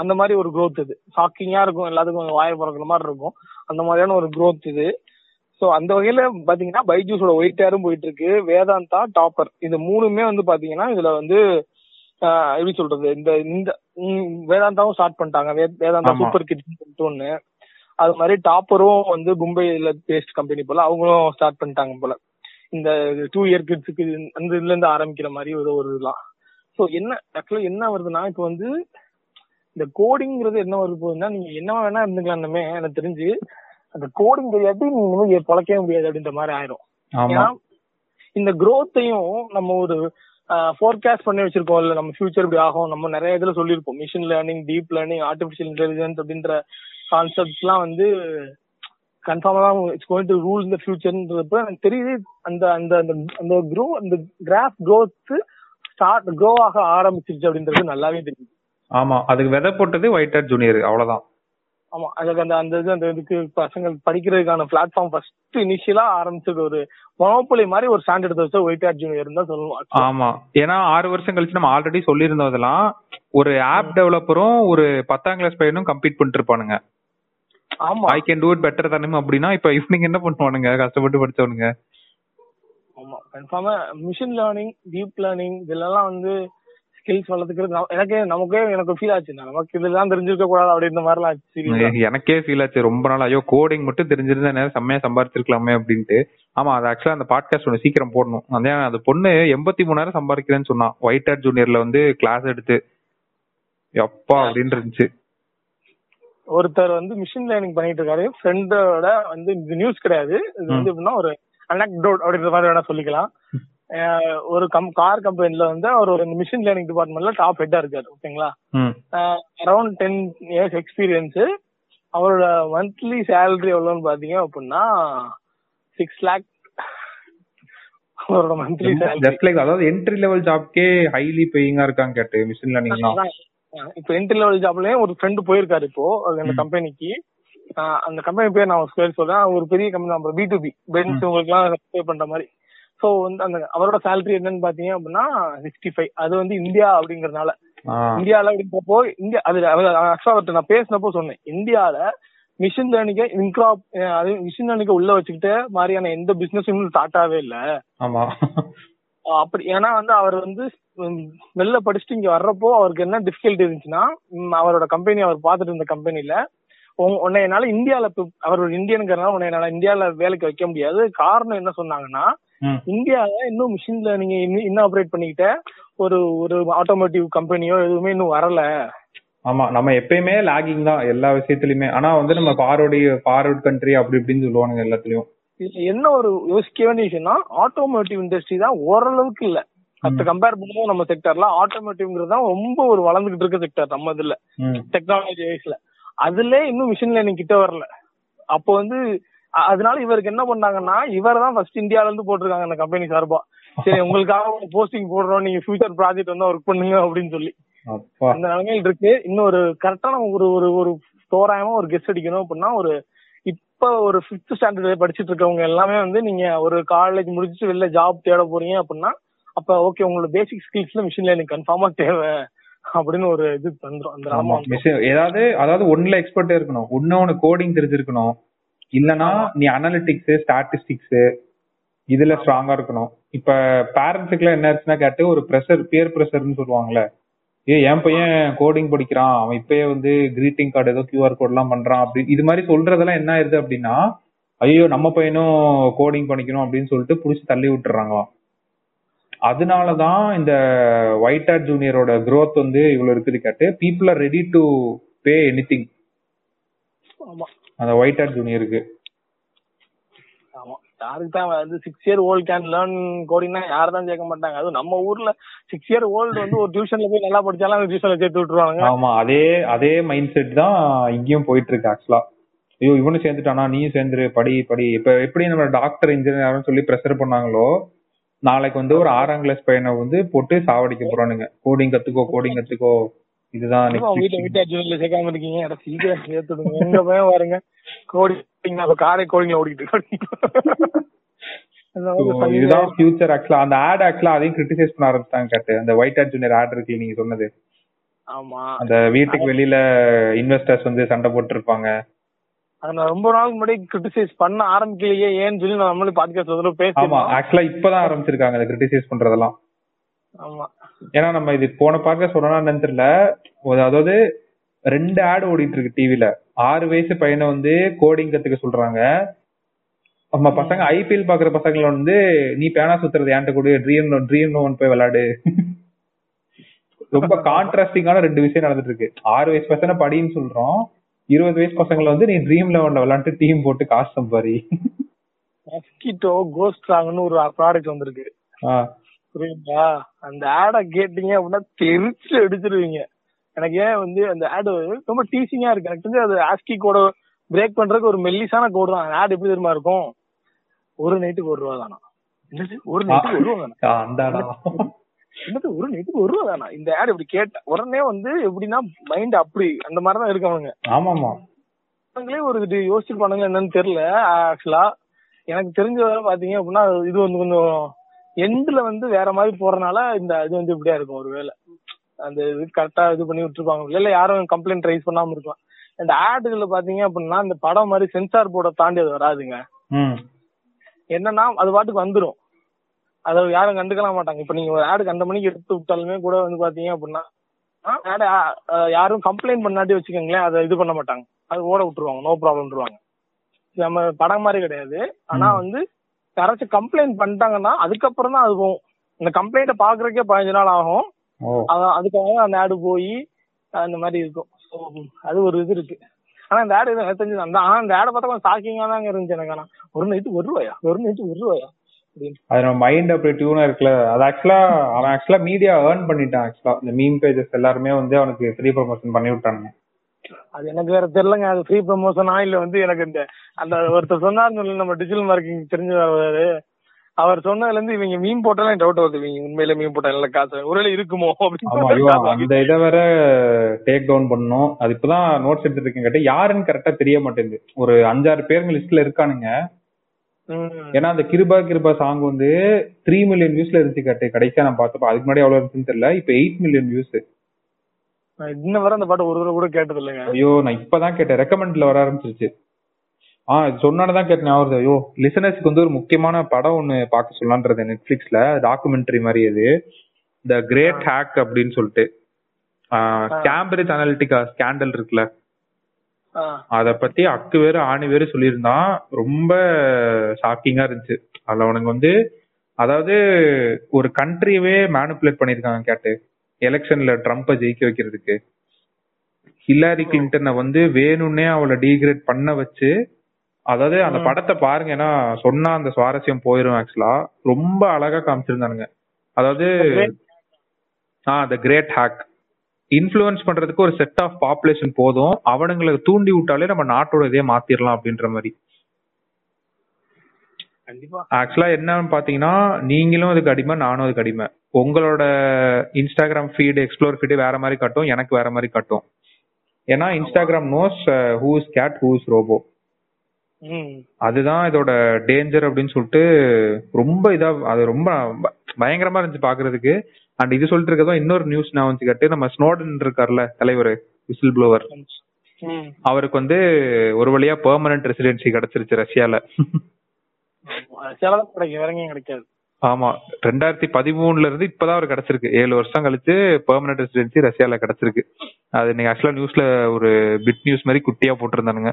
அந்த மாதிரி ஒரு growth இது. ஷாக்கிங்கா இருக்கும் எல்லாத்துக்கும் வாய பிறக்கிற மாதிரி இருக்கும். அந்த மாதிரியான ஒரு growth இது. சோ அந்த வகையில பாத்தீங்கன்னா பைஜூஸோட ஒயிட் ஏரும் போயிட்டு இருக்கு வேதாந்தா டாப்பர் இது மூணுமே வந்து பாத்தீங்கன்னா இதுல வந்து எப்படி சொல்றது? இந்த இந்த வேதாந்தாவும் ஸ்டார்ட் பண்ணிட்டாங்க. வேதாந்தா. சூப்பர் கிட்ஸ் ஒண்ணு. அது மாதிரி டாப்பரும் வந்து மும்பைல பேஸ்ட் கம்பெனி போல அவங்களும் ஸ்டார்ட் பண்ணிட்டாங்க போல. இந்த டூ இயர் கிட்ஸுக்கு அந்த இதுல இருந்து ஆரம்பிக்கிற மாதிரி ஒரு ஒரு இதெல்லாம். சோ என்ன ஆக்சுவலா என்ன வருதுன்னா இப்போ வந்து இந்த கோடிங்கிறது என்ன வருது போகுதுன்னா நீங்க என்ன வேணா இருந்துக்கலாமே எனக்கு தெரிஞ்சு அந்த கோடிங் தெரியாட்டி நீங்க இனிமே பொழைக்கவே முடியாது அப்படின்ற மாதிரி ஆயிரும். ஏன்னா இந்த growth-ஐயும் நம்ம ஒரு ஃபோர்காஸ்ட் பண்ணி வச்சிருக்கோம் இல்ல நம்ம ஃபியூச்சர் இப்படி ஆகும் நம்ம நிறைய இதுல சொல்லியிருப்போம். Machine learning deep learning artificial intelligence அப்படின்ற கான்செப்ட்ஸ் எல்லாம் வந்து கன்ஃபார்மா தான் இட்ஸ் கோயிங் டு ரூல் இந்த ஃபியூச்சர்ன்றப்ப எனக்கு தெரியுது. அந்த அந்த அந்த க்ரோ அந்த கிராஃப் growth ஸ்டார்ட் க்ரோ ஆக ஆரம்பிச்சிருச்சு அப்படின்றது நல்லாவே தெரியுது. ஆமா அதுக்கு விதை போட்டது ஒயிட் ஹேர் ஜூனியர் அவ்வளவுதான். ஆமா அதுக்கு அந்த அந்த இது அந்த இதுக்கு பசங்க படிக்கிறதுக்கான பிளாட்ஃபார்ம் ஃபர்ஸ்ட் இனிஷியலா ஆரம்பிச்சது ஒரு மொனோபொலி மாதிரி ஒரு ஸ்டாண்ட் எடுத்து வச்ச ஒயிட் ஆட் ஜூனியர் தான் சொல்லுவோம் ஆமா ஏன்னா ஆறு வருஷம் கழிச்சு நம்ம ஆல்ரெடி சொல்லியிருந்தோம் இதெல்லாம் ஒரு ஆப் டெவலப்பரும் ஒரு பத்தாம் கிளாஸ் பையனும் கம்பீட் பண்ணிட்டு இருப்பானுங்க ஆமா I can do it better தானே அப்படின்னா இப்ப இவனுங்க என்ன பண்ணுவானுங்க? கஷ்டப்பட்டு படிச்சவனுங்க. ஆமா. கன்ஃபார்மா மிஷின் லேர்னிங் டீப் லேர்னிங் இதெல்லாம் வந்து ஸ்கில்ஸ் வளர்த்துக்கிறது எனக்கே நமக்கே எனக்கு ஃபீல் ஆச்சு. நமக்கு இதெல்லாம் தெரிஞ்சிருக்க கூடாது அப்படின்ற மாதிரிலாம் ஆச்சு. எனக்கே ஃபீல் ஆச்சு ரொம்ப நாள். ஐயோ கோடிங் மட்டும் தெரிஞ்சிருந்தா நேரம் செம்மையா சம்பாரிச்சிருக்கலாமே அப்படின்ட்டு. ஆமா அது ஆக்சுவலா அந்த பாட்காஸ்ட் ஒன்று சீக்கிரம் போடணும். அதே அந்த பொண்ணு எண்பத்தி மூணாயிரம் சம்பாதிக்கிறேன்னு சொன்னான் ஒயிட் ஹேர் ஜூனியர்ல வந்து கிளாஸ் எடுத்து எப்பா அப்படின்னு இருந்துச்சு. ஒருத்தர் வந்து மிஷின் லேர்னிங் பண்ணிட்டு இருக்காரு. ஃப்ரெண்டோட வந்து இது நியூஸ் கிடையாது. இது வந்து எப்படின்னா ஒரு அனக்டோட் அப்படின்ற மாதிரி வேணா சொல்லிக்கலாம். ஒரு கம் கார் கம்பெனில வந்து அவர் ஒரு மிஷின் லேர்னிங் டிபார்ட்மெண்ட்ல டாப் ஹெட்டா இருக்காரு ஓகேங்களா? அரௌண்ட் டென் இயர்ஸ் எக்ஸ்பீரியன்ஸ் அவரோட மந்த்லி சேலரி எவ்வளவுன்னு பாத்தீங்க அப்படின்னா சிக்ஸ் லேக் அவரோட மந்த்லி ஜஸ்ட் லைக் அதாவது என்ட்ரி லெவல் ஜாப்க்கே ஹைலி பேயிங்கா இருக்காங்க கேட்டு மிஷின் லேர்னிங்லாம் இப்போ என்ட்ரி லெவல் ஜாப்லயும் ஒரு ஃப்ரெண்டு போயிருக்காரு இப்போ அந்த கம்பெனிக்கு அந்த கம்பெனி பேர் நான் ஸ்கொயர் சொல்றேன். ஒரு பெரிய கம்பெனி தான். பி டு பி பென்ஸ் உங்களுக்கு எல்லாம் பே பண்ற மாதிரி. சோ வந்து அந்த அவரோட சேலரி என்னன்னு பாத்தீங்க அப்படின்னா சிக்ஸ்டி ஃபைவ் அது வந்து இந்தியா அப்படிங்கறதுனால. இந்தியால அப்படின்றப்போ இந்தியா அது அவர்கிட்ட நான் பேசினப்போ சொன்னேன். இந்தியால மிஷின் லேர்னிங்க இன்க்ராப் அது மிஷின் லேர்னிங்க உள்ள வச்சுக்கிட்டு மாதிரியான எந்த பிசினஸும் ஸ்டார்ட் ஆகவே இல்ல. அப்படி ஏன்னா வந்து அவர் வந்து வெளில படிச்சுட்டு இங்க வர்றப்போ அவருக்கு என்ன டிஃபிகல்ட்டி இருந்துச்சுன்னா அவரோட கம்பெனி அவர் பார்த்துட்டு இருந்த கம்பெனில உன்னை என்னால இந்தியால அவர் ஒரு இந்தியனுங்கிறனால உன்னை என்னால இந்தியால வேலைக்கு வைக்க முடியாது. காரணம் என்ன சொன்னாங்கன்னா. இந்தியால இன்னும் மிஷின் லேர்னிங் இன்னும் ஆப்ரேட் பண்ணிக்கிட்ட ஒரு ஒரு ஆட்டோமோட்டிவ் கம்பெனியோ எதுவுமே இன்னும் வரல. ஆமா நம்ம எப்பயுமே லாகிங் தான் எல்லா விஷயத்துலயுமே. ஆனா வந்து நம்ம ஃபார்வர்டு ஃபார்வர்ட் கண்ட்ரி அப்படி இப்படின்னு சொல்லுவானுங்க எல்லாத்துலயும். என்ன ஒரு யோசிக்க வேண்டிய விஷயம்னா ஆட்டோமோட்டிவ் இண்டஸ்ட்ரி தான் ஓரளவுக்கு இல்ல. மத்த கம்பேர் பண்ணும்போது நம்ம செக்டர்ல ஆட்டோமோட்டிவ்ங்கிறது தான் ரொம்ப ஒரு வளர்ந்துகிட்டு இருக்க செக்டர் நம்ம இதுல. டெக்னாலஜி வைஸ்ல அதுல இன்னும் மிஷின் லேர்னிங் கிட்ட வரல. அப்போ வந்து அதனால இவருக்கு என்ன பண்ணாங்கன்னா இவர் தான் ஃபர்ஸ்ட் இந்தியால இருந்து போட்டிருக்காங்க அந்த கம்பெனி சார்பா. சரி உங்களுக்காக போஸ்டிங் போடுறோம். நீங்க ஃபியூச்சர் ப்ராஜெக்ட் வந்து ஒர்க் பண்ணுங்க அப்படின்னு சொல்லி. அந்த நிலைமையில் இருக்கு. இன்னும் ஒரு கரெக்டான ஒரு ஒரு ஒரு தோராயமா ஒரு கெஸ் அடிக்கணும் அப்படின்னா ஒரு இப்ப ஒரு ஃபிஃப்த் ஸ்டாண்டர்ட் படிச்சிட்டு இருக்கவங்க எல்லாமே வந்து நீங்க ஒரு காலேஜ் முடிச்சுட்டு வெளில ஜாப் தேட போறீங்க அப்படின்னா அப்ப ஓகே உங்களோட பேசிக் ஸ்கில்ஸ்ல மிஷின் லேர்னிங் கன்ஃபார்மா தேவை. அப்படின்னு ஒரு இது வந்துரும் அந்த ஏதாவது அதாவது ஒண்ணுல எக்ஸ்பர்ட் இருக்கணும். ஒன்னு கோடிங் தெரிஞ்சிருக்கணும். இல்லனா நீ அனாலிட்டிக்ஸ் ஸ்டாட்டிஸ்டிக்ஸ் இதுல ஸ்ட்ராங்கா இருக்கணும். இப்ப பேரண்ட்ஸுக்குலாம் என்ன ஆச்சுன்னா கேட்டு ஒரு ப்ரெஷர் பியர் ப்ரெஷர்னு சொல்லுவாங்கல்ல. ஏ என் பையன் கோடிங் படிக்கிறான். அவன் இப்பயே வந்து கிரீட்டிங் கார்டு ஏதோ கியூஆர் கோட் எல்லாம் பண்றான் அப்படி. இது மாதிரி சொல்றதெல்லாம் என்ன ஆயிருது அப்படின்னா ஐயோ நம்ம பையனும் கோடிங் பண்ணிக்கணும் அப்படின்னு சொல்லிட்டு புடிச்சு தள்ளி விட்டுறாங்களாம். அதனாலதான் இந்த ஒயிட் ஹேட் ஜூனியரோட growth வந்து இவ்வளவு இருக்குது கேட்டு people are ready to pay anything ஆமா. அந்த ஒயிட் ஹேட் ஜூனியருக்கு ஆமா. யாருக்கு தான் வந்து six year old can learn கோடிங்னா யாரும் தான் சேர்க்க மாட்டாங்க. அதுவும் நம்ம ஊர்ல சிக்ஸ் இயர் ஓல்டு வந்து ஒரு டியூஷன்ல போய் நல்லா படிச்சாலும் அந்த டியூஷன்ல சேர்த்து விட்டுருவாங்க ஆமா அதே அதே மைண்ட் செட் தான் இங்கேயும் போயிட்டு இருக்கு ஆக்சுவலா ஐயோ இவனும் சேர்ந்துட்டானா? நீயும் சேர்ந்துரு படி படி. இப்ப எப்படி நம்ம டாக்டர் இன்ஜினியர் சொல்லி ப்ரெஷர் பண்ணாங்களோ நாளைக்கு வந்து ஒரு ஆறாம் கிளாஸ் பையனை வந்து போட்டு சாவடிக்க போறானுங்க. கோடிங் கத்துக்கோ கோடிங் கத்துக்கோ. இதுதான் வீட்டை வீட்டை ஜூனியர்ல சேர்க்காம இருக்கீங்க. அட சீக்கிரம் சேர்த்துடுங்க. எங்க பையன் பாருங்க. கோடிங் அப்ப காரை கோடிங்ல ஓடிக்கிட்டு இதுதான் ஃபியூச்சர் ஆக்சுவலா அந்த ஆட் ஆக்சுவலா அதையும் கிரிட்டிசைஸ் பண்ண ஆரம்பிச்சிட்டாங்க கேட்டு. அந்த ஒயிட் ஹேட் ஜூனியர் ஆட் இருக்குல்ல நீங்க சொன்னது? ஆமா. அந்த வீட்டுக்கு வெளியில இன்வெஸ்டர்ஸ் வந்து சண்டை போட்டு இருப்பாங்க அத நான் ரொம்ப நாளுக்கு முன்னாடி கிரிட்டிசைஸ் பண்ண ஆரம்பிக்கலையே ஏன்னு சொல்லி நான் நம்மளே பாட்காஸ்ட் வந்து ஆமா பேசிருந்தோம் ஆக்சுவலா இப்பதான் ஆரம்பிச்சிருக்காங்க அந்த கிரிட்டிசைஸ் பண்றதெல்லாம். ஆமா. ஏன்னா நம்ம இது போன பார்க்க சொன்னா என்னன்னு தெரியல அதாவது ரெண்டு ஆட் ஓடிட்டு இருக்கு டிவில ஆறு வயசு பையனை வந்து கோடிங் கத்துக்க சொல்றாங்க. நம்ம பசங்க ஐபிஎல் பாக்குற பசங்களை வந்து நீ பேனா சுத்துறது ஏன்ட்ட கூட ட்ரீம் ட்ரீம் லோன் போய் விளையாடு. *laughs* ரொம்ப கான்ட்ராஸ்டிங்கான ரெண்டு விஷயம் நடந்துட்டு இருக்கு ஆறு வயசு பசங்க படின்னு சொல்றோம். இருபது வயசு பசங்களை வந்து நீ ட்ரீம் லெவன்ல விளையாண்டு டீம் போட்டு காசு சம்பாரி. மஸ்கிட்டோ கோஸ்ட்ராங்னு ஒரு ப்ராடக்ட் வந்திருக்கு. புரியுங்களா அந்த ஆட கேட்டீங்க அப்படின்னா தெரிச்சு அடிச்சிருவீங்க. எனக்கு ஏன் வந்து அந்த ஆடு ரொம்ப டீசிங்கா இருக்கு. எனக்கு தெரிஞ்சு அது ஆஸ்கி கோட பிரேக் பண்றதுக்கு ஒரு மெல்லிசான கோடு தான். ஆட் எப்படி தெரியுமா இருக்கும்? ஒரு நைட்டுக்கு ஒரு ரூபா தானா? ஒரு நைட்டுக்கு ஒரு ரூபா தானா? என்னது ஒரு நைட்டுக்கு ஒரு ரூபா தானா இந்த ஆட் இப்படி கேட்ட உடனே வந்து எப்படின்னா மைண்ட் அப்படி அந்த மாதிரி தான் இருக்கு அவங்க ஆமாமா. அவங்களே ஒரு இது யோசிச்சிருப்பானுங்க என்னன்னு தெரியல. ஆக்சுவலா எனக்கு தெரிஞ்ச வரை பாத்தீங்க அப்படின்னா இது வந்து கொஞ்சம் எண்ட்ல வந்து வேற மாதிரி போறதுனால இந்த இது வந்து இப்படியா இருக்கும் ஒருவேளை அந்த இது கரெக்டா இது பண்ணி விட்டுருப்பாங்க. இல்ல யாரும் கம்ப்ளைண்ட் ரைஸ் பண்ணாம இருக்கலாம். இந்த ஆடுகள்ல பாத்தீங்க அப்படின்னா இந்த படம் மாதிரி சென்சார் போர்டை தாண்டி அது வராதுங்க என்னன்னா அது பாட்டுக்கு வந்துரும். அதை யாரும் கண்டுக்கலாம் மாட்டாங்க. இப்ப நீங்க ஒரு ஆடு கண்ட மணிக்கு எடுத்து விட்டாலுமே கூட வந்து பாத்தீங்க அப்படின்னா ஆடு யாரும் கம்ப்ளைண்ட் பண்ணாட்டி வச்சுக்கோங்களேன் அதை இது பண்ண மாட்டாங்க. அது ஓட விட்டுருவாங்க. நோ ப்ராப்ளம்ன்றவாங்க நம்ம படம் மாதிரி கிடையாது. ஆனா. வந்து யாராச்சும் கம்ப்ளைண்ட் பண்ணிட்டாங்கன்னா அதுக்கப்புறம் தான் அது போகும். இந்த கம்ப்ளைண்ட்டை பாக்குறதுக்கே பதினஞ்சு நாள் ஆகும். அதுக்காக அந்த ஆடு போய் அந்த மாதிரி இருக்கும். அது ஒரு இது இருக்கு. ஆனா இந்த ஆடு எனக்கு தெரிஞ்சது அந்த ஆனா இந்த ஆடை பார்த்தா கொஞ்சம் ஷாக்கிங்கா தாங்க இருந்துச்சு எனக்கு. ஆனா ஒரு நைட்டு ஒரு ரூபாயா? ஒரு நைட்டு ஒரு ரூபாயா? அது நம்ம மைண்ட் அப்படி டியூனா இருக்குல்ல அது ஆக்சுவலா அவன் ஆக்சுவலா மீடியா ஏர்ன் பண்ணிட்டான் ஆக்சுவலா இந்த மீம் பேஜஸ் எல்லாருமே வந்து அவனுக்கு ஃப்ரீ ப்ரொமோஷன் பண்ணி விட்டானுங்க. அது எனக்கு வேற தெரியலங்க. அது ஃப்ரீ ப்ரமோஷனா இல்ல வந்து எனக்கு இந்த அந்த ஒருத்தர் சொன்னார் நம்ம டிஜிட்டல் மார்க்கெட்டிங் தெரிஞ்சவர் அவர். சொன்னதுல இருந்து இவங்க மீன் போட்டாலும் டவுட் வருது. இவங்க உண்மையில மீன் போட்டா நல்ல காசு. ஒருவேளை இருக்குமோ அந்த இதை வேற டேக் டவுன் பண்ணணும். அது இப்பதான் நோட்ஸ் எடுத்துட்டு இருக்கேன் கேட்டு யாருன்னு கரெக்டா தெரிய மாட்டேங்குது. ஒரு அஞ்சாறு பேருங்க லிஸ்ட்ல இருக்கானுங்க. ஏன்னா அந்த கிருபா கிருபா சாங் வந்து த்ரீ மில்லியன் வியூஸ்ல இருந்துச்சு கேட்டு. கடைசியா நான் பார்த்தப்ப அதுக்கு முன்னாடி எவ்வளவு இருந்துச்சுன்னு தெரியல. இப்ப எயிட் மில்லியன் வியூஸ் இன்ன வரை அந்த பாட்டு ஒரு தடவை கூட கேட்டது இல்லைங்க. ஐயோ நான் இப்பதான் கேட்டேன். ரெக்கமெண்ட்ல வர ஆரம்பிச்சிருச்சு. ஆ சொன்னானதான் கேட்டேன் ஞாபகம். ஐயோ லிசனர்ஸ்க்கு வந்து ஒரு முக்கியமான படம் ஒண்ணு பார்க்க சொல்லலான்றது நெட்ஃபிளிக்ஸ்ல டாக்குமெண்ட்ரி மாதிரி அது. த கிரேட் ஹேக் அப்படின்னு சொல்லிட்டு. கேம்பிரிட்ஜ் அனாலிட்டிகா ஸ்கேண்டல் இருக்குல்ல. அத பத்தி அக்கு வேறு ஆணி வேறு சொல்லியிருந்தான் ரொம்ப ஷாக்கிங்கா இருந்துச்சு. அதுல அவனுங்க வந்து அதாவது ஒரு கண்ட்ரியவே மேனிப்புலேட் பண்ணிருக்காங்க கேட்டு. எலெக்ஷன்ல ட்ரம்ப்பை ஜெயிக்க வைக்கிறதுக்கு. ஹில்லாரி கிளின்டனை வந்து வேணும்னே அவளை டீக்ரேட் பண்ண வச்சு அதாவது அந்த. படத்தை பாருங்க. ஏன்னா சொன்னா அந்த சுவாரஸ்யம் போயிரும் ஆக்சுவலா ரொம்ப அழகா காமிச்சிருந்தானுங்க. அதாவது Great uh the great hack influence பண்றதுக்கு ஒரு செட் ஆஃப் பாப்புலேஷன் போதும். அவனுங்களை தூண்டி விட்டாலே நம்ம நாட்டோட இதே மாத்திரலாம் அப்படின்ற மாதிரி. ஆக்சுவலா என்னன்னு பாத்தீங்கன்னா நீங்களும் அதுக்கு அடிமை நானும் அதுக்கு அடிமை. உங்களோட இன்ஸ்டாகிராம் ஃபீடு எக்ஸ்ப்ளோர் ஃபீடு வேற மாதிரி காட்டும் எனக்கு வேற மாதிரி காட்டும். ஏன்னா Instagram knows who's cat who's robot அதுதான் இதோட டேஞ்சர் அப்படின்னு சொல்லிட்டு ரொம்ப இதா அது ரொம்ப பயங்கரமா இருந்துச்சு பாக்குறதுக்கு அண்ட் இது சொல்லிட்டு இருக்கதும் இன்னொரு நியூஸ் நான் வந்து கேட்டு நம்ம ஸ்னோடன் இருக்கார்ல தலைவர் விசில் ப்ளோவர் அவருக்கு வந்து ஒரு வழியா பெர்மனன்ட் ரெசிடென்சி கிடைச்சிருச்சு ரஷ்யால. கிடைக்காது. ஆமா ரெண்டாயிரத்தி பதிமூணுல இருந்து இப்பதான் அவர் கிடைச்சிருக்கு. ஏழு வருஷம் கழிச்சு பெர்மனன்ட் ரெசிடென்சி ரஷ்யால கிடைச்சிருக்கு. அது நீங்க ஆக்சுவலா நியூஸ்ல ஒரு பிட் நியூஸ் மாதிரி குட்டியா போட்டிருந்தானுங்க.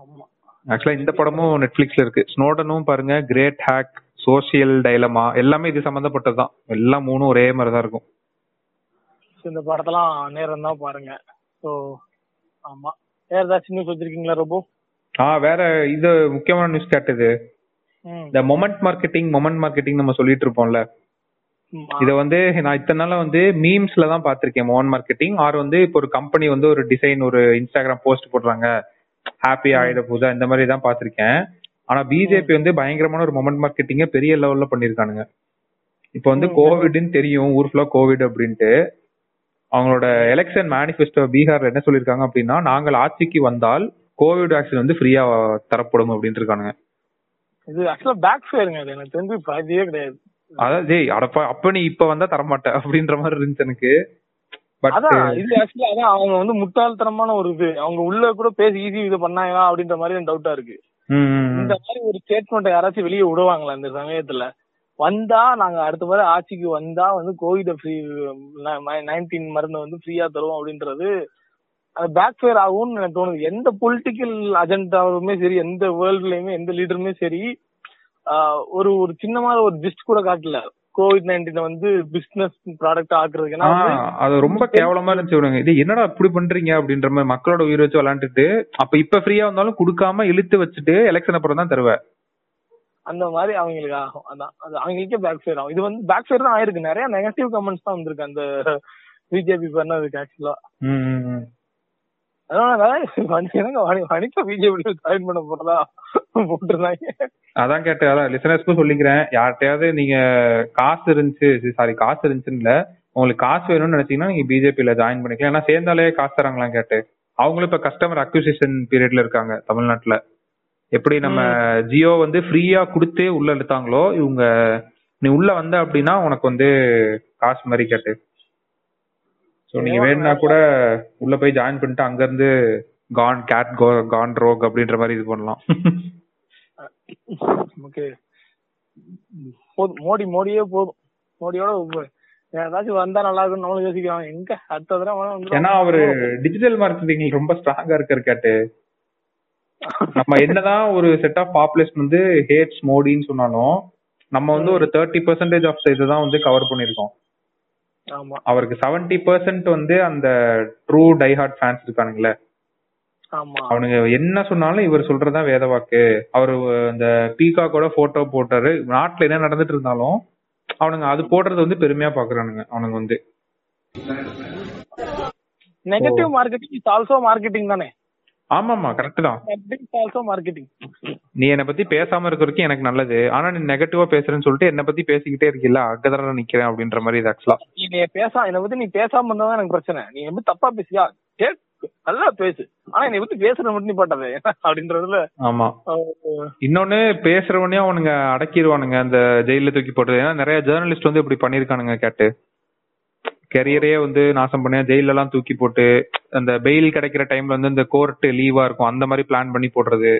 ஆமா. ஆக்சுவலா இந்த படமும் நெட்ஃபிளிக்ஸ்ல இருக்கு. ஸ்னோடனும் பாருங்க கிரேட் ஹேக் சோசியல் டைலமா எல்லாமே இது சம்பந்தப்பட்டதுதான். எல்லாம் மூணும் ஒரே மாதிரி தான் இருக்கும் இந்த படத்தெல்லாம் நேரம் தான் பாருங்க. ஸோ ஆமா. வேற ஏதாச்சும் நியூஸ் வச்சிருக்கீங்களா ரொம்ப ஆ வேற இது முக்கியமான நியூஸ் கேட்டது. இந்த மொமெண்ட் மார்க்கெட்டிங் மொமெண்ட் மார்க்கெட்டிங் நம்ம சொல்லிட்டு இருப்போம்ல. இத வந்து நான் இத்தனை நாளா வந்து மீம்ஸ்ல தான் பாத்திருக்கேன் மோகன் மார்க்கெட்டிங் ஆர் வந்து இப்போ ஒரு கம்பெனி வந்து ஒரு டிசைன் ஒரு இன்ஸ்டாகிராம் போஸ்ட் போடுறாங்க. ஹாப்பி ஆயிட போதா இந்த மாதிரி தான் பாத்திருக்கேன் ஆனா பிஜேபி வந்து பயங்கரமான ஒரு மொமெண்ட் மார்க்கெட்டிங்க பெரிய லெவல்ல பண்ணிருக்கானுங்க. இப்போ வந்து. கோவிட்னு தெரியும் ஊர் ஃபுல்லா கோவிட் அப்படின்ட்டு. அவங்களோட எலெக்ஷன் மேனிஃபெஸ்டோ பீகார்ல என்ன சொல்லிருக்காங்க அப்படின்னா நாங்கள் ஆட்சிக்கு வந்தால் கோவிட் வேக்சின் வந்து ஃப்ரீயா தரப்படும் அப்படின்னு இருக்கானுங்க. இது ஆக்சுவலா பேக் ஃபேருங்க இது. எனக்கு தெரிஞ்சு பாதியே கிடையாது. அதான் ஜெய் அடப்பா அப்ப நீ இப்ப வந்தா தரமாட்ட அப்படின்ற மாதிரி இருந்துச்சு எனக்கு. இது ஆக்சுவலா அதான் அவங்க வந்து முட்டாள்தனமான ஒரு இது. அவங்க உள்ள கூட பேசி ஈஸி இது பண்ணாங்களா அப்படின்ற மாதிரி டவுட்டா இருக்கு. இந்த மாதிரி ஒரு ஸ்டேட்மெண்ட் யாராச்சும் வெளியே விடுவாங்களா இந்த சமயத்துல? வந்தா நாங்க அடுத்த முறை ஆட்சிக்கு வந்தா வந்து கோவிட் ஃப்ரீ நைன்டீன் மருந்து வந்து ஃப்ரீயா தருவோம் அப்படின்றது அது பேக் ஃபேர் ஆகும்னு எனக்கு தோணுது. எந்த பொலிட்டிக்கல் அஜெண்டாவுமே சரி எந்த வேர்ல்ட்லயுமே எந்த லீடருமே சரி ஒரு ஒரு ஒரு சின்னமான ஒரு ஜிஸ்ட் கூட காட்டல. கோவிட் நைன்டீன் வந்து பிசினஸ் ப்ராடக்ட் ஆக்குறதுக்கு அது ரொம்ப கேவலமா இருந்துச்சு இவனுங்க இது என்னடா இப்படி பண்றீங்க அப்படின்ற மாதிரி மக்களோட உயிர் வச்சு விளையாண்டுட்டு அப்ப இப்ப ஃப்ரீயா வந்தாலும் கொடுக்காம இழுத்து வச்சுட்டு எலெக்ஷன் அப்புறம் தான் தருவேன் அந்த மாதிரி அவங்களுக்கு ஆகும். அதான். அது அவங்களுக்கே பேக் ஃபேர் ஆகும். இது வந்து பேக் ஃபேர் தான் ஆயிருக்கு. நிறைய நெகட்டிவ் கமெண்ட்ஸ் தான் வந்திருக்கு. அந்த பிஜேபி பண்ணதுக்கு ஆக்சுவலா அதான் கேட்டேன் அதான் லிசனர்ஸ்க்கும் சொல்லிக்கிறேன். யார்கிட்டயாவது நீங்க காசு இருந்துச்சு சாரி காசு இருந்துச்சுன்னு இல்ல உங்களுக்கு காசு வேணும்னு நினைச்சீங்கன்னா நீங்க பிஜேபியில ஜாயின் பண்ணிக்கலாம். ஏன்னா சேர்ந்தாலே காசு தராங்களாம் கேட்டு அவங்களும் இப்ப கஸ்டமர் அக்விசிஷன் பீரியட்ல இருக்காங்க தமிழ்நாட்டுல. எப்படி நம்ம ஜியோ வந்து ஃப்ரீயா கொடுத்து உள்ள எடுத்தாங்களோ இவங்க நீ உள்ள வந்த அப்படின்னா உனக்கு வந்து காசு மாதிரி கேட்டு சோ நீங்க வேணும்னா கூட உள்ள போய் ஜாயின் பண்ணிட்டு அங்க இருந்து கான் கேட் கோ கான் ரோக் அப்படின்ற மாதிரி இது பண்ணலாம். *laughs* ஓகே போதும். மோடி மோடியே போதும். மோடியோட ஏதாச்சும் வந்தா நல்லா இருக்கும்னு நம்மளும் யோசிக்கிறாங்க எங்க அடுத்த தடவை. ஏன்னா அவரு டிஜிட்டல் மார்க்கெட்டிங் ரொம்ப ஸ்ட்ராங்கா இருக்காரு கேட்டு. நம்ம என்னதான் ஒரு செட் ஆஃப் பாப்புலேஷன் வந்து ஹேட்ஸ் மோடின்னு சொன்னாலும் நம்ம வந்து ஒரு தேர்ட்டி பெர்சன்டேஜ் ஆஃப் இதுதான் வந்து கவர் பண்ணிருக்கோம் அவருக்கு செவன்டி பெர்சென்ட் வந்து அந்த ட்ரூ டைஹார்ட் ஃபேன்ஸ் இருக்கானுங்களே. ஆமா. அவனுங்க என்ன சொன்னாலும் இவர் சொல்றதா வேத வாக்கு. அவரு அந்த பீகாக்கோட போட்டோ போட்டாரு. நாட்டுல என்ன நடந்துட்டு இருந்தாலும் அவனுங்க அது போடுறது வந்து பெருமையா பாக்குறானுங்க அவனுங்க வந்து. Negative marketing is also marketing தானே? ஆமாமா கரெக்ட் தான். ஆல்சோ மார்க்கெட்டிங் நீ என்ன பத்தி பேசாம இருக்க வரைக்கும் எனக்கு நல்லது. ஆனா நீ நெகட்டிவா பேசுறேன்னு சொல்லிட்டு என்ன பத்தி பேசிக்கிட்டே இருக்கீல்ல அங்கதான் நிக்கிறேன் அப்படின்ற மாதிரி இது ஆக்சுவலா நீ பேசா என்னை பத்தி நீ பேசாம இருந்தா தான் எனக்கு பிரச்சனை. நீ எப்படி தப்பா பேசியா? நல்லா பேசு. ஆனா என்னை பத்தி பேசுறது மட்டும் நீ பட்டது அப்படின்றதுல. ஆமா. இன்னொன்னு பேசுறவனையும் அவனுங்க அடக்கிடுவானுங்க அந்த ஜெயில தூக்கி போட்டது ஏன்னா நிறைய ஜேர்னலிஸ்ட் வந்து இப்படி பண்ணிருக்கானுங்க கேட்டு. கெரியரே வந்து நாசம் பண்ண ஜெயில எல்லாம் தூக்கி போட்டு அந்த பெயில் கிடைக்கிற டைம்ல வந்து இந்த கோர்ட் லீவா இருக்கும். அந்த மாதிரி பிளான் பண்ணி போடுறது.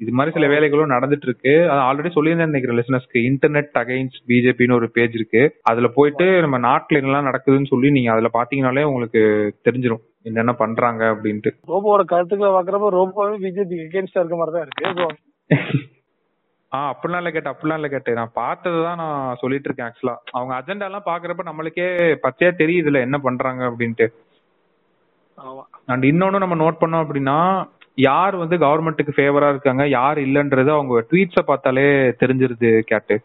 இது மாதிரி சில வேலைகளும் நடந்துட்டு இருக்கு அது ஆல்ரெடி சொல்லியிருந்தேன் நினைக்கிறேன் லிசனஸ்க்கு இன்டர்நெட் அகைன்ஸ்ட் பிஜேபின்னு ஒரு பேஜ் இருக்கு. அதுல போயிட்டு நம்ம நாட்டுல என்னெல்லாம் நடக்குதுன்னு சொல்லி நீங்க அதுல பாத்தீங்கன்னாலே உங்களுக்கு தெரிஞ்சிரும். என்னென்ன பண்றாங்க அப்படின்ட்டு. ரோபோவோட கருத்துக்களை பாக்குறப்ப ரோபோவே பிஜேபி எகேன்ஸ்டா இருக்க மாதிரி தான் இருக்கு ஆ அப்படிலாம் இல்ல கேட்டு அப்படிலாம் இல்ல கேட்டு. நான் பார்த்ததுதான் நான் சொல்லிட்டு இருக்கேன் ஆக்சுவலா அவங்க அஜெண்டா எல்லாம் பாக்குறப்ப நம்மளுக்கே பச்சையா தெரியுதுல என்ன பண்றாங்க அப்படின்ட்டு. அண்ட் இன்னொன்னு நம்ம நோட் பண்ணோம் அப்படின்னா யார் வந்து கவர்மெண்ட்டுக்கு ஃபேவரா இருக்காங்க யார் இல்லன்றது அவங்க ட்வீட்ஸை பார்த்தாலே தெரிஞ்சிருது கேட்டு.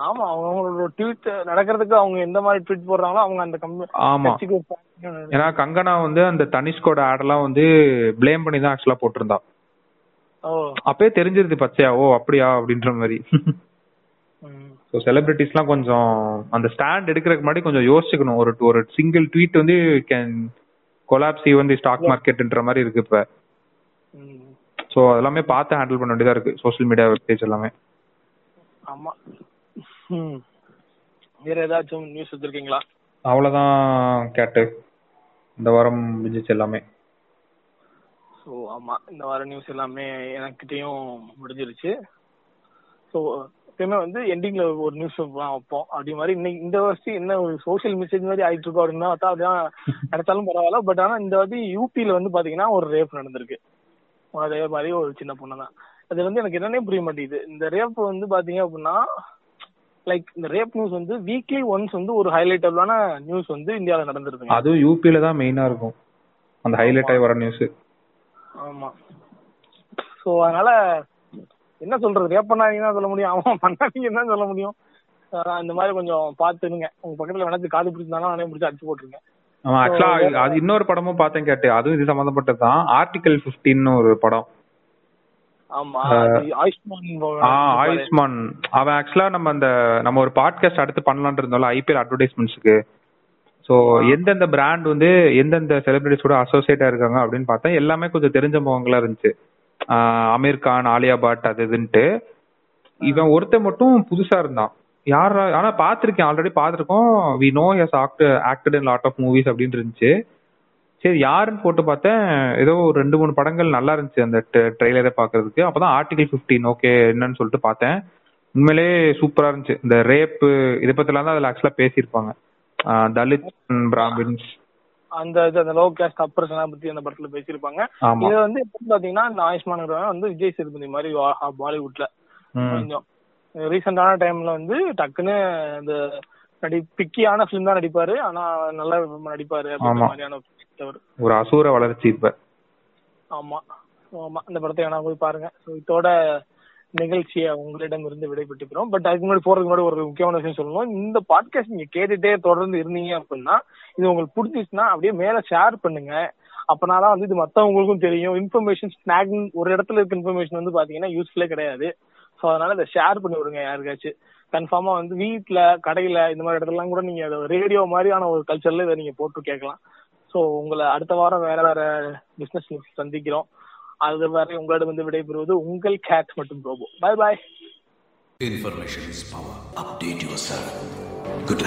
ஆமா அவங்களோட ட்வீட் நடக்கிறதுக்கு அவங்க எந்த மாதிரி ட்வீட் போடுறாங்களோ அவங்க அந்த கம்பெனி ஆமா. ஏன்னா கங்கனா வந்து அந்த தனிஷ்கோட ஆடெல்லாம் வந்து ப்ளேம் பண்ணி தான் ஆக்சுவலா போட்டிருந்தா ஓ அப்பயே தெரிஞ்சிருது பச்சையா ஓ அப்படியா அப்படின்ற மாதிரி. ஸோ செலிபிரிட்டிஸ்லாம் கொஞ்சம் அந்த ஸ்டாண்ட் எடுக்கிறதுக்கு முன்னாடி கொஞ்சம் யோசிச்சுக்கணும். ஒரு ஒரு சிங்கிள் ட்வீட் வந்து can collapse even the stock மார்க்கெட்ன்ற மாதிரி இருக்கு இப்போ. ஸோ அதெல்லாமே பார்த்து ஹேண்டில் பண்ண வேண்டியதா இருக்கு. சோஷியல் மீடியா வெப்சைட்ஸ் எல்லாமே. ஆமா. வேற ஏதாச்சும் நியூஸ் வச்சிருக்கீங்களா அவ்வளோதான் கேட்டு. இந்த வாரம் முடிஞ்சிச்சு எல்லாமே. ஸோ ஆமா இந்த வார நியூஸ் எல்லாமே எனக்கிட்டையும் முடிஞ்சிருச்சு. ஸோ எப்பயுமே வந்து எண்டிங்ல ஒரு நியூஸ் வைப்போம். அப்படி மாதிரி இன்னைக்கு இந்த வருஷம் என்ன ஒரு சோஷியல் மெசேஜ் மாதிரி ஆயிட்டு இருக்கோம் அப்படின்னா பார்த்தா அப்படிதான் *laughs* நடத்தாலும் பரவாயில்ல. பட் ஆனா இந்த வாட்டி யூபியில வந்து பாத்தீங்கன்னா ஒரு ரேப் நடந்திருக்கு. அதே மாதிரி ஒரு சின்ன பொண்ணு தான். அது வந்து எனக்கு என்னன்னே புரிய மாட்டேங்குது. இந்த ரேப் வந்து பாத்தீங்க அப்படின்னா லைக் இந்த ரேப் நியூஸ் வந்து வீக்லி ஒன்ஸ் வந்து ஒரு ஹைலைட்டபிளான நியூஸ் வந்து இந்தியாவில் நடந்திருக்குங்க. அதுவும் யூபியில தான் மெயினா இருக்கும். அந்த ஹைலைட் ஆகி வர நியூஸ் ஆமா. சோ அதனால என்ன சொல்றது? ரேப் பண்ணாதீங்கன்னா சொல்ல முடியும். அவன் பண்ணாதீங்கன்னு தான் சொல்ல முடியும். இந்த மாதிரி கொஞ்சம் பாத்துருங்க உங்க பக்கத்துல வேணாச்சும் காது பிடிச்சிருந்தாலும் நானே பிடிச்சி அடிச்சு போட்டுருங்க அவன் ஆக்சுவலா அது இன்னொரு படமும் பார்த்தேன் கேட்டு அதுவும் இது சம்மந்தப்பட்டது தான். ஆர்டிகல் ஃபிஃப்டின்னு ஒரு படம். ஆயுஷ்மான் அவன் ஆக்சுவலா நம்ம அந்த நம்ம ஒரு பாட்காஸ்ட் அடுத்து பண்ணலாம்னு இருந்தோம்ல ஐபிஎல் அட்வர்டைஸ்மெண்ட்ஸ்க்கு ஸோ எந்தெந்த பிராண்ட் வந்து எந்தெந்த செலிபிரிட்டிஸ் கூட அசோசியேட்டா இருக்காங்க அப்படின்னு பார்த்தா எல்லாமே கொஞ்சம் தெரிஞ்ச முகங்களா இருந்துச்சு. அமீர் கான் ஆலியா பட் அது இதுன்ட்டு. இவன் ஒருத்தன் மட்டும் புதுசா இருந்தான். யாரா ஆனா பாத்திருக்கேன் ஆல்ரெடி பாத்திருக்கோம் we know his actor acted in lot of movies அப்படின்னு இருந்துச்சு. சரி யாருன்னு போட்டு பார்த்தேன். ஏதோ ஒரு ரெண்டு மூணு படங்கள் நல்லா இருந்துச்சு அந்த ட்ரெய்லரை பாக்குறதுக்கு அப்பதான் ஆர்டிகல் 15 ஓகே என்னன்னு சொல்லிட்டு பார்த்தேன். உண்மையிலே சூப்பரா இருந்துச்சு. இந்த ரேப்பு இதை பத்திலாம் தான் அதுல ஆக்சுவலா பேசியிருப்பாங்க. தலித் பிராமின்ஸ். அந்த இது அந்த லோ கேஸ்ட் அப்பர்ஸ் பத்தி அந்த படத்துல பேசியிருப்பாங்க. இது வந்து பாத்தீங்கன்னா இந்த ஆயுஷ்மான் வந்து விஜய் சேதுபதி மாதிரி பாலிவுட்ல. கொஞ்சம். ரீசெண்டான டைம்ல வந்து டக்குன்னு இந்த நடி பிக்கியான ஃபிலிம் தான் நடிப்பாரு. ஆனா நல்லா நடிப்பாரு. மாதிரியான ஒரு அசூர வளர்ச்சி இப்ப. ஆமா. ஆமா. இந்த படத்தை வேணா போய் பாருங்க. இதோட நிகழ்ச்சியை உங்களிடம் இருந்து விடைபெற்றுக்கிறோம். பட் அதுக்கு முன்னாடி போறதுக்கு முன்னாடி ஒரு முக்கியமான விஷயம் சொல்லணும். இந்த பாட்காஸ்ட் நீங்க கேட்டுட்டே தொடர்ந்து இருந்தீங்க அப்படின்னா இது உங்களுக்கு பிடிச்சிச்சுன்னா அப்படியே மேல ஷேர் பண்ணுங்க. அப்பனாதான் வந்து இது மத்தவங்களுக்கும் தெரியும். இன்ஃபர்மேஷன் ஸ்நாக் ஒரு இடத்துல இருக்க இன்ஃபர்மேஷன் வந்து பாத்தீங்கன்னா யூஸ்ஃபுல்லே கிடையாது. ஸோ அதனால இதை ஷேர் பண்ணி விடுங்க யாருக்காச்சும். கன்ஃபார்மா வந்து வீட்டுல கடையில இந்த மாதிரி இடத்துலலாம் கூட நீங்க ரேடியோ மாதிரியான ஒரு கல்ச்சர்ல இதை நீங்க போட்டு கேட்கலாம். ஸோ உங்களை அடுத்த வாரம் வேற வேற பிசினஸ் சந்திக்கிறோம். அது வரை உங்களிடம் வந்து விடைபெறுவது உங்கள் கேட் மற்றும் robot bye bye information is power update yourself good